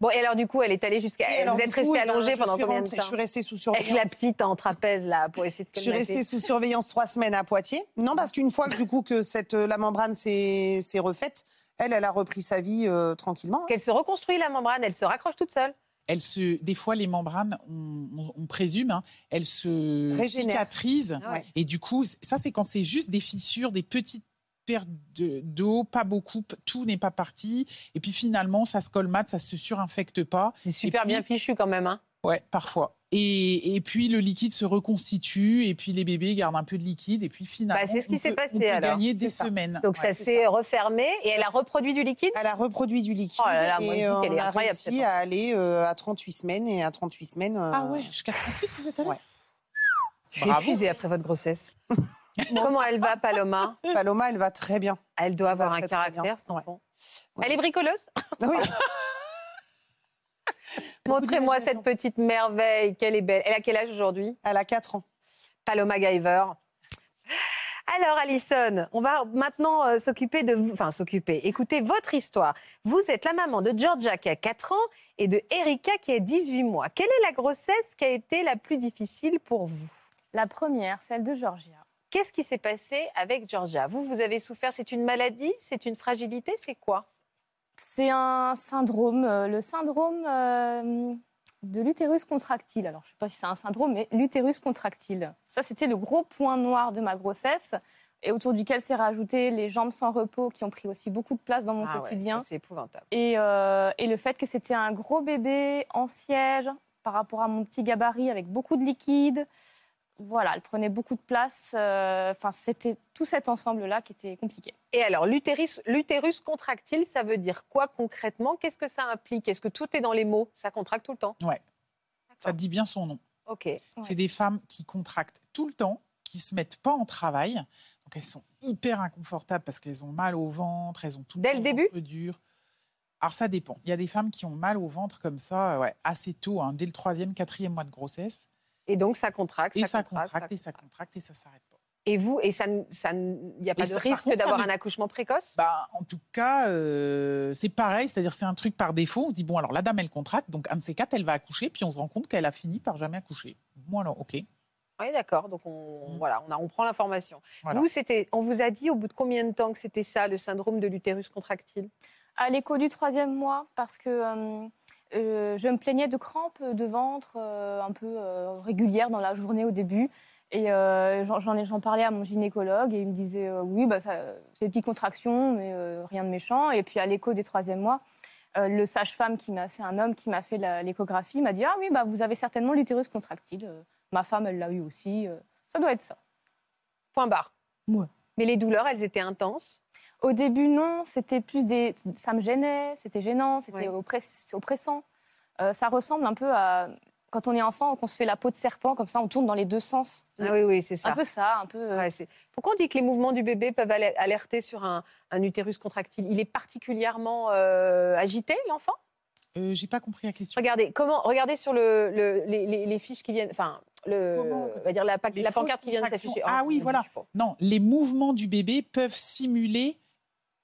bon, et alors du coup, elle est allée jusqu'à. Vous êtes restée eh ben, allongée pendant combien de rentrée- temps Je suis restée sous Avec surveillance. la petite en trapèze là pour essayer de Je suis restée sous surveillance trois semaines à Poitiers. Non, parce qu'une fois que du coup que cette euh, la membrane s'est refaite, elle, elle a repris sa vie euh, tranquillement. Qu'elle se reconstruit la membrane, elle se raccroche toute seule. Elle se, des fois, les membranes, on, on- on présume, hein, elles se Régénèrent. cicatrisent. Ah ouais. Et du coup, ça, c'est quand c'est juste des fissures, des petites pertes de- d'eau, pas beaucoup, tout n'est pas parti. Et puis finalement, ça se colmate, ça se surinfecte pas. C'est super puis- bien fichu quand même. Hein. Ouais, parfois. Et, et puis le liquide se reconstitue, et puis les bébés gardent un peu de liquide, et puis finalement, Bah, c'est ce qui s'est passé, on peut alors. gagner des C'est ça. semaines. Donc ça s'est refermé et elle a reproduit du liquide? Elle a reproduit du liquide Oh là là, je et euh, on a réussi à aller euh, à 38 semaines et à 38 semaines. euh, Ah ouais, jusqu'à 38, vous êtes allé? Ouais. Je suis épuisée après votre grossesse. Comment elle va, Paloma? Paloma, elle va très bien. Elle doit avoir un très, très caractère, cet Ouais. Elle est bricoleuse? Oui. Montrez-moi cette petite merveille, qu'elle est belle. Elle a quel âge aujourd'hui? Elle a 4 ans. Paloma Giver. Alors, Alison, on va maintenant euh, s'occuper de vous, enfin s'occuper, écoutez votre histoire. Vous êtes la maman de Georgia qui a 4 ans et de Erika qui a 18 mois. Quelle est la grossesse qui a été la plus difficile pour vous? La première, celle de Georgia. Qu'est-ce qui s'est passé avec Georgia? Vous, vous avez souffert, c'est une maladie C'est une fragilité C'est quoi? C'est un syndrome, euh, le syndrome euh, de l'utérus contractile. Alors, je ne sais pas si c'est un syndrome, mais l'utérus contractile. Ça, c'était le gros point noir de ma grossesse et autour duquel s'est rajouté les jambes sans repos qui ont pris aussi beaucoup de place dans mon Ah ouais, quotidien. ça, C'est épouvantable. Et, euh, et le fait que c'était un gros bébé en siège par rapport à mon petit gabarit avec beaucoup de liquide. Voilà, elle prenait beaucoup de place. euh, Enfin, c'était tout cet ensemble-là qui était compliqué. Et alors, l'utérus, l'utérus contractile, ça veut dire quoi concrètement? Qu'est-ce que ça implique? Est-ce que tout est dans les mots? Ça contracte tout le temps? Ouais. Ça dit bien son nom. Ok. C'est des femmes qui contractent tout le temps, qui se mettent pas en travail. Donc elles sont hyper inconfortables parce qu'elles ont mal au ventre, elles ont tout Dès le temps début? ventre dur. Alors ça dépend. Il y a des femmes qui ont mal au ventre comme ça, ouais, assez tôt, hein, dès le troisième, quatrième mois de grossesse. Et donc, ça contracte. Et ça contracte, et ça contracte, et ça s'arrête pas. Et vous, et ça, ça, n'y a pas Et de ça- risque ça d'avoir un accouchement précoce? Bah, en tout cas, euh, c'est pareil, c'est-à-dire c'est un truc par défaut. On se dit, bon, alors la dame, elle contracte, donc un de ces quatre, elle va accoucher, puis on se rend compte qu'elle a fini par jamais accoucher. Bon, alors, ok. Oui, d'accord. Donc, on, voilà, on, a, on prend l'information. Voilà. Vous, c'était, on vous a dit au bout de combien de temps que c'était ça, le syndrome de l'utérus contractile? À l'écho du troisième mois, parce que euh, euh, je me plaignais de crampes de ventre euh, un peu euh, régulières dans la journée au début. Et j'en, j'en ai- j'en parlais à mon gynécologue et il me disait oui, bah, c'est des petites contractions, mais rien de méchant. Et puis à l'écho des troisième mois, le sage-femme, qui m'a, c'est un homme qui m'a fait l'échographie, m'a dit ah oui, bah, vous avez certainement l'utérus contractile. Ma femme, elle l'a eu aussi. Ça doit être ça. Point barre. Ouais. Mais les douleurs, elles étaient intenses. Au début, non, c'était plus des. Ça me gênait, c'était gênant, c'était Oui. oppress- oppressant. Euh, ça ressemble un peu à quand on est enfant, qu'on se fait la peau de serpent, comme ça, on tourne dans les deux sens. Ah oui, oui, c'est ça. Un peu ça, un peu. euh, Ouais, Pourquoi on dit que les mouvements du bébé peuvent ale- alerter sur un, un utérus contractile? Il est particulièrement euh, agité, l'enfant? Euh, J'ai pas compris la question. Regardez, comment, regardez sur le, le- les, les- les fiches qui viennent, enfin, le, Comment on va dire la, la pancarte qui vient de s'afficher. Ah Oh, oui, voilà. Non, les mouvements du bébé peuvent simuler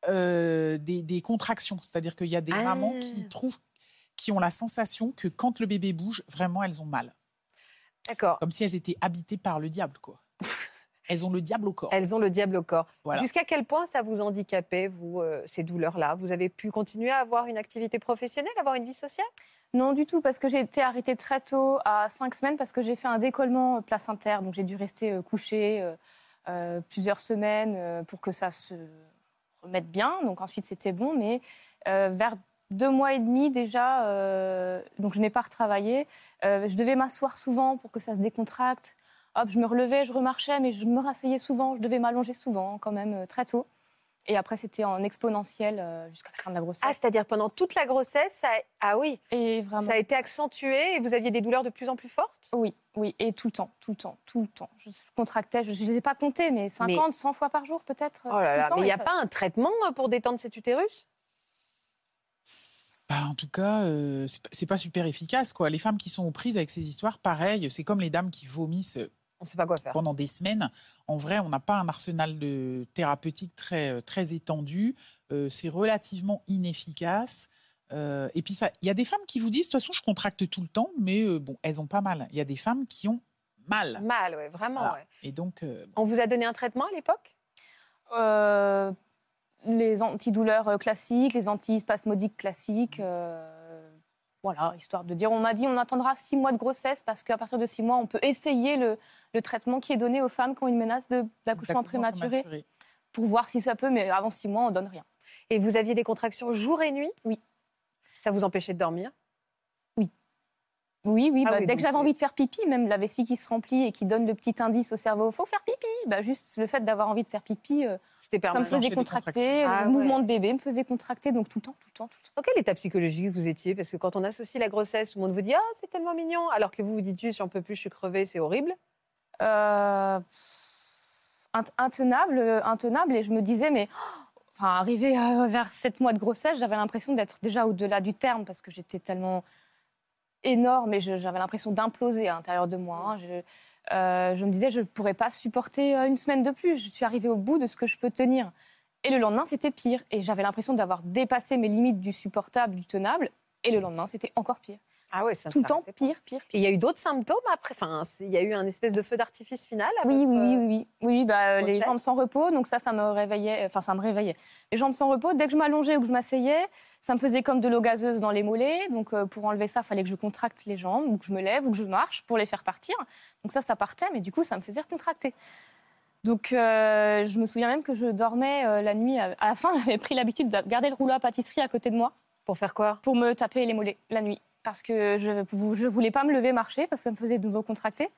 euh, des, des contractions. C'est-à-dire qu'il y a des Ah. mamans qui trouvent, qui ont la sensation que quand le bébé bouge, vraiment, elles ont mal. D'accord. Comme si elles étaient habitées par le diable, quoi. elles ont le diable au corps. Elles ont le diable au corps. Voilà. Jusqu'à quel point ça vous handicapait, vous, euh, ces douleurs-là? Vous avez pu continuer à avoir une activité professionnelle, avoir une vie sociale? Non, du tout, parce que j'ai été arrêtée très tôt, à cinq semaines, parce que j'ai fait un décollement euh, placentaire. Donc j'ai dû rester couchée euh, plusieurs semaines pour que ça se remette bien. Donc ensuite, c'était bon, mais euh, vers deux mois et demi déjà, euh, donc je n'ai pas retravaillé. Euh, je devais m'asseoir souvent pour que ça se décontracte. Hop, je me relevais, je remarchais, mais je me rasseyais souvent. Je devais m'allonger souvent, quand même, très tôt. Et après, c'était en exponentiel euh, jusqu'à la fin de la grossesse. Ah, c'est-à-dire pendant toute la grossesse, ça... ah oui, et vraiment. ça a été accentué et vous aviez des douleurs de plus en plus fortes? Oui, oui, et tout le temps, tout le temps, tout le temps. Je contractais, je ne les ai pas comptés, mais 50, 100 fois par jour peut-être. Oh là là, temps, mais il n'y a ça- pas un traitement euh, pour détendre cet utérus? Bah, en tout cas, euh, c'est pas- super efficace, quoi. Les femmes qui sont aux prises avec ces histoires, pareil, c'est comme les dames qui vomissent euh, On ne sait pas quoi faire. pendant des semaines. En vrai, on n'a pas un arsenal de thérapeutique très, euh, très étendu. Euh, c'est relativement inefficace. Euh, et puis, ça- il y a des femmes qui vous disent, de toute façon, je contracte tout le temps, mais euh, bon, elles ont pas mal. Il y a des femmes qui ont mal. Mal, ouais, vraiment. Voilà. ouais. Et donc, euh, On vous a donné un traitement à l'époque? Euh, les antidouleurs classiques, les antispasmodiques classiques. Voilà, histoire de dire, on m'a dit on attendra six mois de grossesse parce qu'à partir de six mois, on peut essayer le, le traitement qui est donné aux femmes qui ont une menace d'accouchement prématuré prématuré. pour voir si ça peut, mais avant six mois, on donne rien. Et vous aviez des contractions jour et nuit? Oui. Ça vous empêchait de dormir? Oui, oui. Ah bah, oui, dès que j'avais envie de faire pipi, même la vessie qui se remplit et qui donne le petit indice au cerveau, faut faire pipi. Bah, juste le fait d'avoir envie de faire pipi, euh, C'était ça me faisait contracter. contractions. Ah le mouvement de bébé me faisait contracter, donc tout le temps, tout le temps, tout le temps. Dans quel état psychologique vous étiez? Parce que quand on associe la grossesse, tout le monde vous dit Ah, c'est tellement mignon. Alors que vous vous dites J'en peux plus, je suis crevée, c'est horrible. Euh, int- intenable, euh, intenable. Et je me disais, mais oh, enfin, arrivé vers 7 mois de grossesse, j'avais l'impression d'être déjà au-delà du terme parce que j'étais tellement énorme et j'avais l'impression d'imploser à l'intérieur de moi. Je, euh, je me disais, je ne pourrais pas supporter euh, une semaine de plus. Je suis arrivée au bout de ce que je peux tenir. Et le lendemain, c'était pire. Et j'avais l'impression d'avoir dépassé mes limites du supportable, du tenable. Et le lendemain, c'était encore pire. Ah ouais, ça Tout le temps, pire, pire, Et il y a eu d'autres symptômes après Enfin, il y a eu un espèce de feu d'artifice final à Oui, oui, oui, euh, oui, bah, euh, les jambes sans repos, donc ça, ça me réveillait. Enfin, ça me réveillait. Les jambes sans repos, dès que je m'allongeais ou que je m'asseyais, ça me faisait comme de l'eau gazeuse dans les mollets. Donc, euh, pour enlever ça, il fallait que je contracte les jambes, ou que je me lève, ou que je marche pour les faire partir. Donc ça, ça partait, mais du coup, ça me faisait contracter. Donc, euh, je me souviens même que je dormais euh, la nuit. À la fin, j'avais pris l'habitude de garder le rouleau à pâtisserie à côté de moi Pour faire quoi? Pour me taper les mollets la nuit. Parce que je ne voulais pas me lever marcher, parce que ça me faisait de nouveau contracter.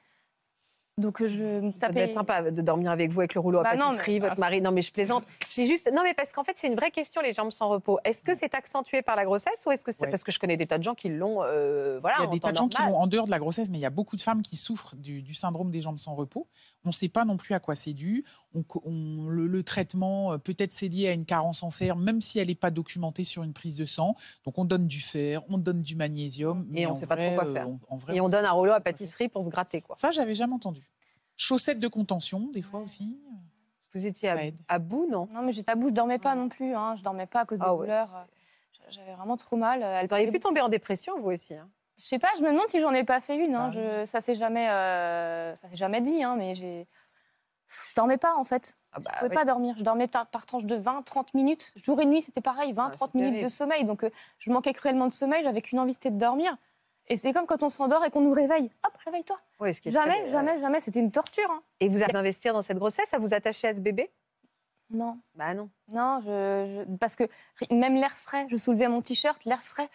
Donc, je me Ça devait être sympa de dormir avec vous avec le rouleau à Bah non, pâtisserie, mais- votre mari. Non, mais je plaisante. C'est juste. Non, mais parce qu'en fait, c'est une vraie question, les jambes sans repos. Est-ce que c'est accentué par la grossesse ou est-ce que c'est. Ouais. Parce que je connais des tas de gens qui l'ont. euh, voilà, Il y a des tas de gens qui l'ont en dehors de la grossesse, mais il y a beaucoup de femmes qui souffrent du, du syndrome des jambes sans repos. On ne sait pas non plus à quoi c'est dû. On, on- le, le traitement, euh, peut-être c'est lié à une carence en fer, même si elle n'est pas documentée sur une prise de sang. Donc on donne du fer, on donne du magnésium. Et mais on en sait pas trop vrai, quoi euh, faire. on- en vrai, Et on sait donne un rouleau à pâtisserie pour se gratter, quoi. Ça, j'avais jamais entendu. Chaussettes de contention, des fois aussi. Vous étiez à, à bout, non? Non, mais j'étais à bout, je dormais pas non plus. Hein. Je dormais pas à cause des Ah douleurs. J'avais vraiment trop mal. Elle Vous auriez pu tomber en dépression, vous aussi. hein. Je sais pas, je me demande si j'en ai pas fait une. Hein. Ah Je, ça s'est jamais, euh, ça s'est jamais dit, hein, mais j'ai. Je dormais pas en fait. Ah bah, Je pouvais ouais. pas dormir. Je dormais par, par tranche de 20-30 minutes. Jour et nuit, c'était pareil, 20-30 Ah, minutes terrible. de sommeil. Donc euh, je manquais cruellement de sommeil, j'avais qu'une envie, c'était de dormir. Et c'est comme quand on s'endort et qu'on nous réveille. Hop, réveille-toi. Est Jamais, très- jamais, jamais. C'était une torture. hein. Et vous allez investir dans cette grossesse? À vous attacher à ce bébé? Non. Bah non. Non, je, je- parce que même l'air frais, je soulevais mon t-shirt, l'air frais,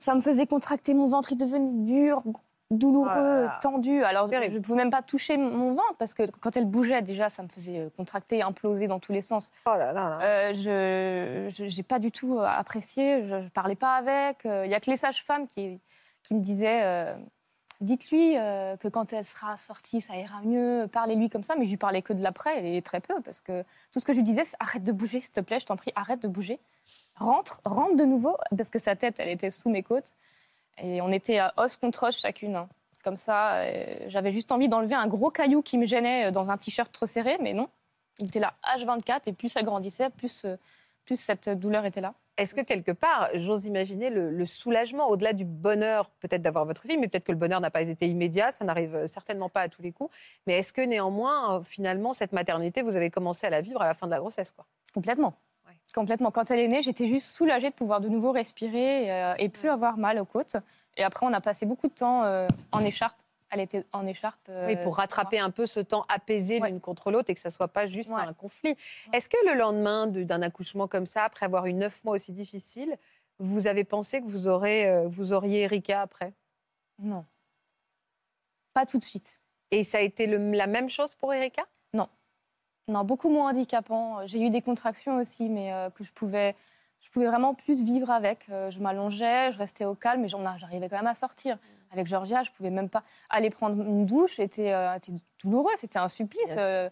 ça me faisait contracter mon ventre, il devenait dur, douloureux, tendu. Alors je ne pouvais même pas toucher mon ventre parce que quand elle bougeait déjà, ça me faisait euh, contracter, imploser dans tous les sens. Oh là là là. Euh, je n'ai pas du tout euh, apprécié, je ne parlais pas avec. Euh, Il n'y a que les sages-femmes qui, qui me disaient euh, dites-lui euh, que quand elle sera sortie, ça ira mieux, parlez-lui comme ça. Mais je lui parlais que de l'après et très peu parce que tout ce que je lui disais, c'est arrête de bouger, s'il te plaît, je t'en prie, arrête de bouger. Rentre, rentre de nouveau parce que sa tête, elle était sous mes côtes et on était à os contre os chacune. hein. Comme ça, euh, j'avais juste envie d'enlever un gros caillou qui me gênait dans un t-shirt trop serré, mais non. Il était là H24 et plus ça grandissait, plus cette douleur était là. Est-ce que quelque part, j'ose imaginer le, le soulagement, au-delà du bonheur peut-être d'avoir votre fille, mais peut-être que le bonheur n'a pas été immédiat, ça n'arrive euh, certainement pas à tous les coups, mais est-ce que néanmoins, euh, finalement, cette maternité, vous avez commencé à la vivre à la fin de la grossesse quoi? Complètement. Ouais. Complètement. Quand elle est née, j'étais juste soulagée de pouvoir de nouveau respirer euh, et plus avoir mal aux côtes. Et après, on a passé beaucoup de temps euh, en écharpe. Elle était en écharpe. euh, Oui, pour rattraper un peu ce temps apaisé Ouais. l'une contre l'autre et que ça soit pas juste Ouais. un conflit. Est-ce que le lendemain de- d'un accouchement comme ça, après avoir eu neuf mois aussi difficiles, vous avez pensé que vous, aurez, euh, vous auriez Erika après? Non. Pas tout de suite. Et ça a été le- la même chose pour Erika? Non, beaucoup moins handicapant. J'ai eu des contractions aussi, mais euh, que je pouvais, je pouvais vraiment plus vivre avec. Euh, je m'allongeais, je restais au calme, mais j'arrivais quand même à sortir. Avec Georgia, je pouvais même pas aller prendre une douche. C'était euh, douloureux, c'était un supplice. Euh,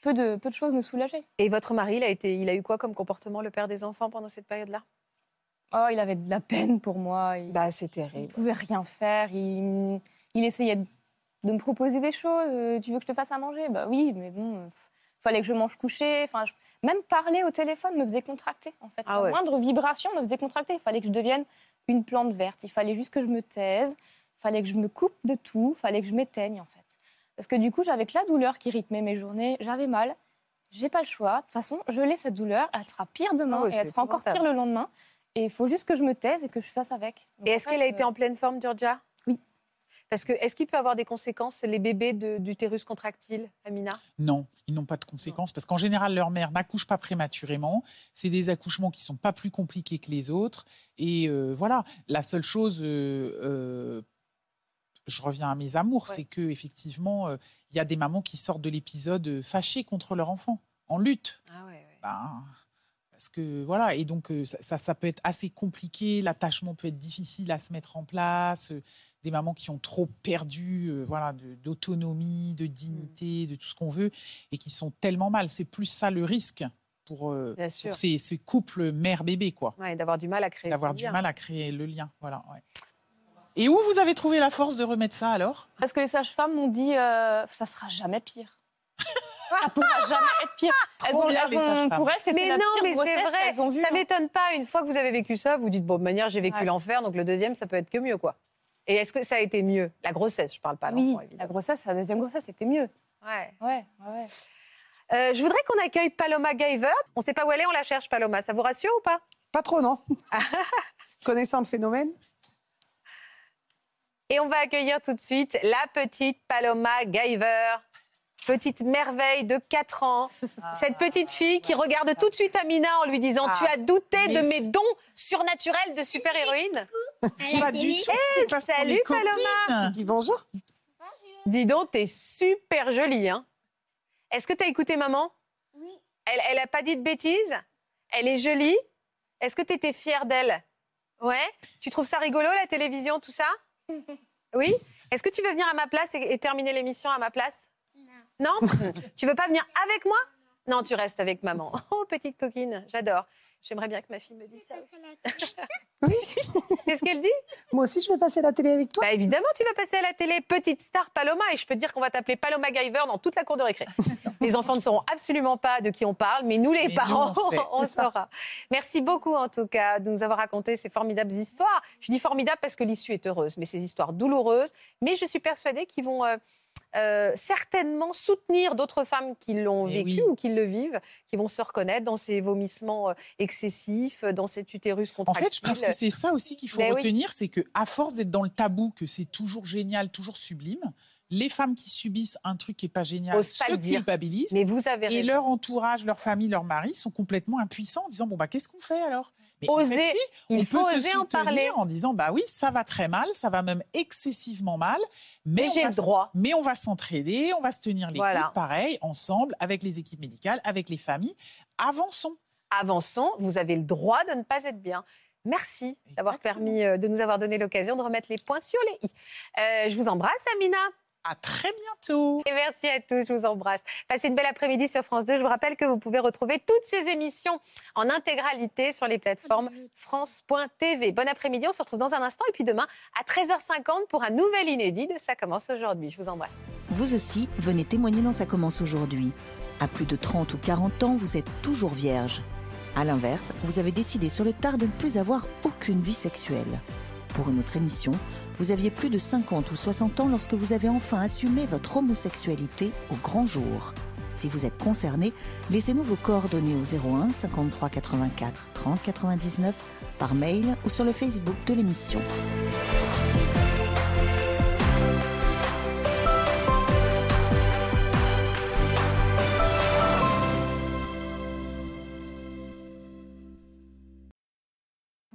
peu, de, peu de choses me soulageaient. Et votre mari, il a, été, il a eu quoi comme comportement, le père des enfants, pendant cette période-là? Oh, il avait de la peine pour moi. Il, Bah, c'est il terrible. pouvait rien faire. Il, il essayait de, de me proposer des choses. Tu veux que je te fasse à manger? Bah oui, mais bon, il fallait que je mange couché. Enfin, je- même parler au téléphone me faisait contracter. En fait, Ah la ouais. moindre vibration me faisait contracter. Il fallait que je devienne une plante verte. Il fallait juste que je me taise. Il fallait que je me coupe de tout. Il fallait que je m'éteigne en fait. Parce que du coup, j'avais que la douleur qui rythmait mes journées. J'avais mal. J'ai pas le choix. De toute façon, je l'ai cette douleur. Elle sera pire demain Ah ouais, et elle sera encore pire le lendemain. Et il faut juste que je me taise et que je fasse avec. Donc, Et est-ce qu'elle a été euh, en pleine forme, Georgia. Parce que est-ce qu'il peut avoir des conséquences, les bébés d'utérus contractile, Amina? Non, ils n'ont pas de conséquences parce qu'en général, leur mère n'accouche pas prématurément. C'est des accouchements qui sont pas plus compliqués que les autres. Et euh, voilà, la seule chose euh, euh, je reviens à mes amours, Ouais. c'est que effectivement, euh, il y a des mamans qui sortent de l'épisode fâchées contre leur enfant, en lutte. Ah ouais, ouais. Ben, parce que voilà, et donc euh, ça, ça, ça peut être assez compliqué, l'attachement peut être difficile à se mettre en place. euh, des mamans qui ont trop perdu euh, voilà, d'autonomie, de, dignité, de tout ce qu'on veut, et qui sont tellement mal. C'est plus ça le risque pour, euh, ces, ces couples mère-bébé, quoi. Ouais, d'avoir du mal à créer. D'avoir du lien. mal à créer le lien. Voilà, ouais. Et où vous avez trouvé la force de remettre ça alors? Parce que les sages-femmes m'ont dit euh, ça sera jamais pire. Ça pourra jamais être pire. Elles ont, bien, elles les ont- pour elles, c'était Mais la non, pire mais c'est vrai. ont Ça hein. m'étonne pas. Une fois que vous avez vécu ça, vous dites bon, de manière, j'ai vécu Ouais. l'enfer, donc le deuxième, ça peut être que mieux, quoi. Et est-ce que ça a été mieux? La grossesse, je parle pas Oui, la grossesse, la deuxième grossesse, c'était mieux. Ouais. Ouais, ouais. Euh, je voudrais qu'on accueille Paloma Giver. On sait pas où elle est, on la cherche, Paloma. Ça vous rassure ou pas? Pas trop, non Connaissant le phénomène Et on va accueillir tout de suite la petite Paloma Giver. Petite merveille de 4 ans. Cette petite fille qui regarde tout de suite Amina en lui disant Tu as douté de mes dons surnaturels de super-héroïne. Pas du tout, qu'on salut, Paloma. Tu dis bonjour. Dis donc, t'es super jolie. Hein. Est-ce que t'as écouté maman? Oui. Elle, elle a pas dit de bêtises? Elle est jolie? Est-ce que t'étais fière d'elle? Ouais. Tu trouves ça rigolo, la télévision, tout ça? Oui. Est-ce que tu veux venir à ma place et, et terminer l'émission à ma place? Non. tu veux pas venir avec moi? Non, tu restes avec maman. Oh, petite coquine, j'adore. J'aimerais bien que ma fille me dise ça aussi. Qu'est-ce qu'elle dit? Moi aussi, je vais passer la télé avec toi. Bah évidemment, tu vas passer à la télé, petite star Paloma, et je peux te dire qu'on va t'appeler Paloma Giver dans toute la cour de récré. les enfants ne sauront absolument pas de qui on parle, mais nous, les Mais nous, parents, on saura. Merci beaucoup, en tout cas, de nous avoir raconté ces formidables histoires. Je dis formidables parce que l'issue est heureuse, mais ces histoires douloureuses. Mais je suis persuadée qu'ils vont euh, euh, certainement soutenir d'autres femmes qui l'ont Eh vécu oui. ou qui le vivent, qui vont se reconnaître dans ces vomissements euh, excessifs, dans cet utérus En contractile. fait, je pense que c'est ça aussi qu'il faut Ben oui. retenir, c'est que à force d'être dans le tabou, que c'est toujours génial, toujours sublime, les femmes qui subissent un truc qui est pas génial se culpabilisent. Mais vous avez Et leur entourage, leur famille, leur mari sont complètement impuissants en disant bon bah qu'est-ce qu'on fait alors? Mais en Oser, fait, si, il on faut peut se oser en parler. en disant bah oui ça va très mal, ça va même excessivement mal, mais, j'ai va le droit. Mais on va s'entraider, on va se tenir les Voilà. coudes, pareil, ensemble, avec les équipes médicales, avec les familles. Avançons. avançons, vous avez le droit de ne pas être bien. Merci d'avoir permis euh, de nous avoir donné l'occasion de remettre les points sur les i. Euh, je vous embrasse, Amina. À très bientôt. Et merci à tous, je vous embrasse. Passez une belle après-midi sur France 2. Je vous rappelle que vous pouvez retrouver toutes ces émissions en intégralité sur les plateformes France.tv. Bon après-midi, on se retrouve dans un instant. Et puis demain, à 13h50 pour un nouvel inédit de Ça commence aujourd'hui. Je vous embrasse. Vous aussi, venez témoigner dans Ça commence aujourd'hui. À plus de 30 ou 40 ans, vous êtes toujours vierge. À l'inverse, vous avez décidé sur le tard de ne plus avoir aucune vie sexuelle. Pour une autre émission, vous aviez plus de 50 ou 60 ans lorsque vous avez enfin assumé votre homosexualité au grand jour. Si vous êtes concerné, laissez-nous vos coordonnées au 01 53 84 30 99 par mail ou sur le Facebook de l'émission.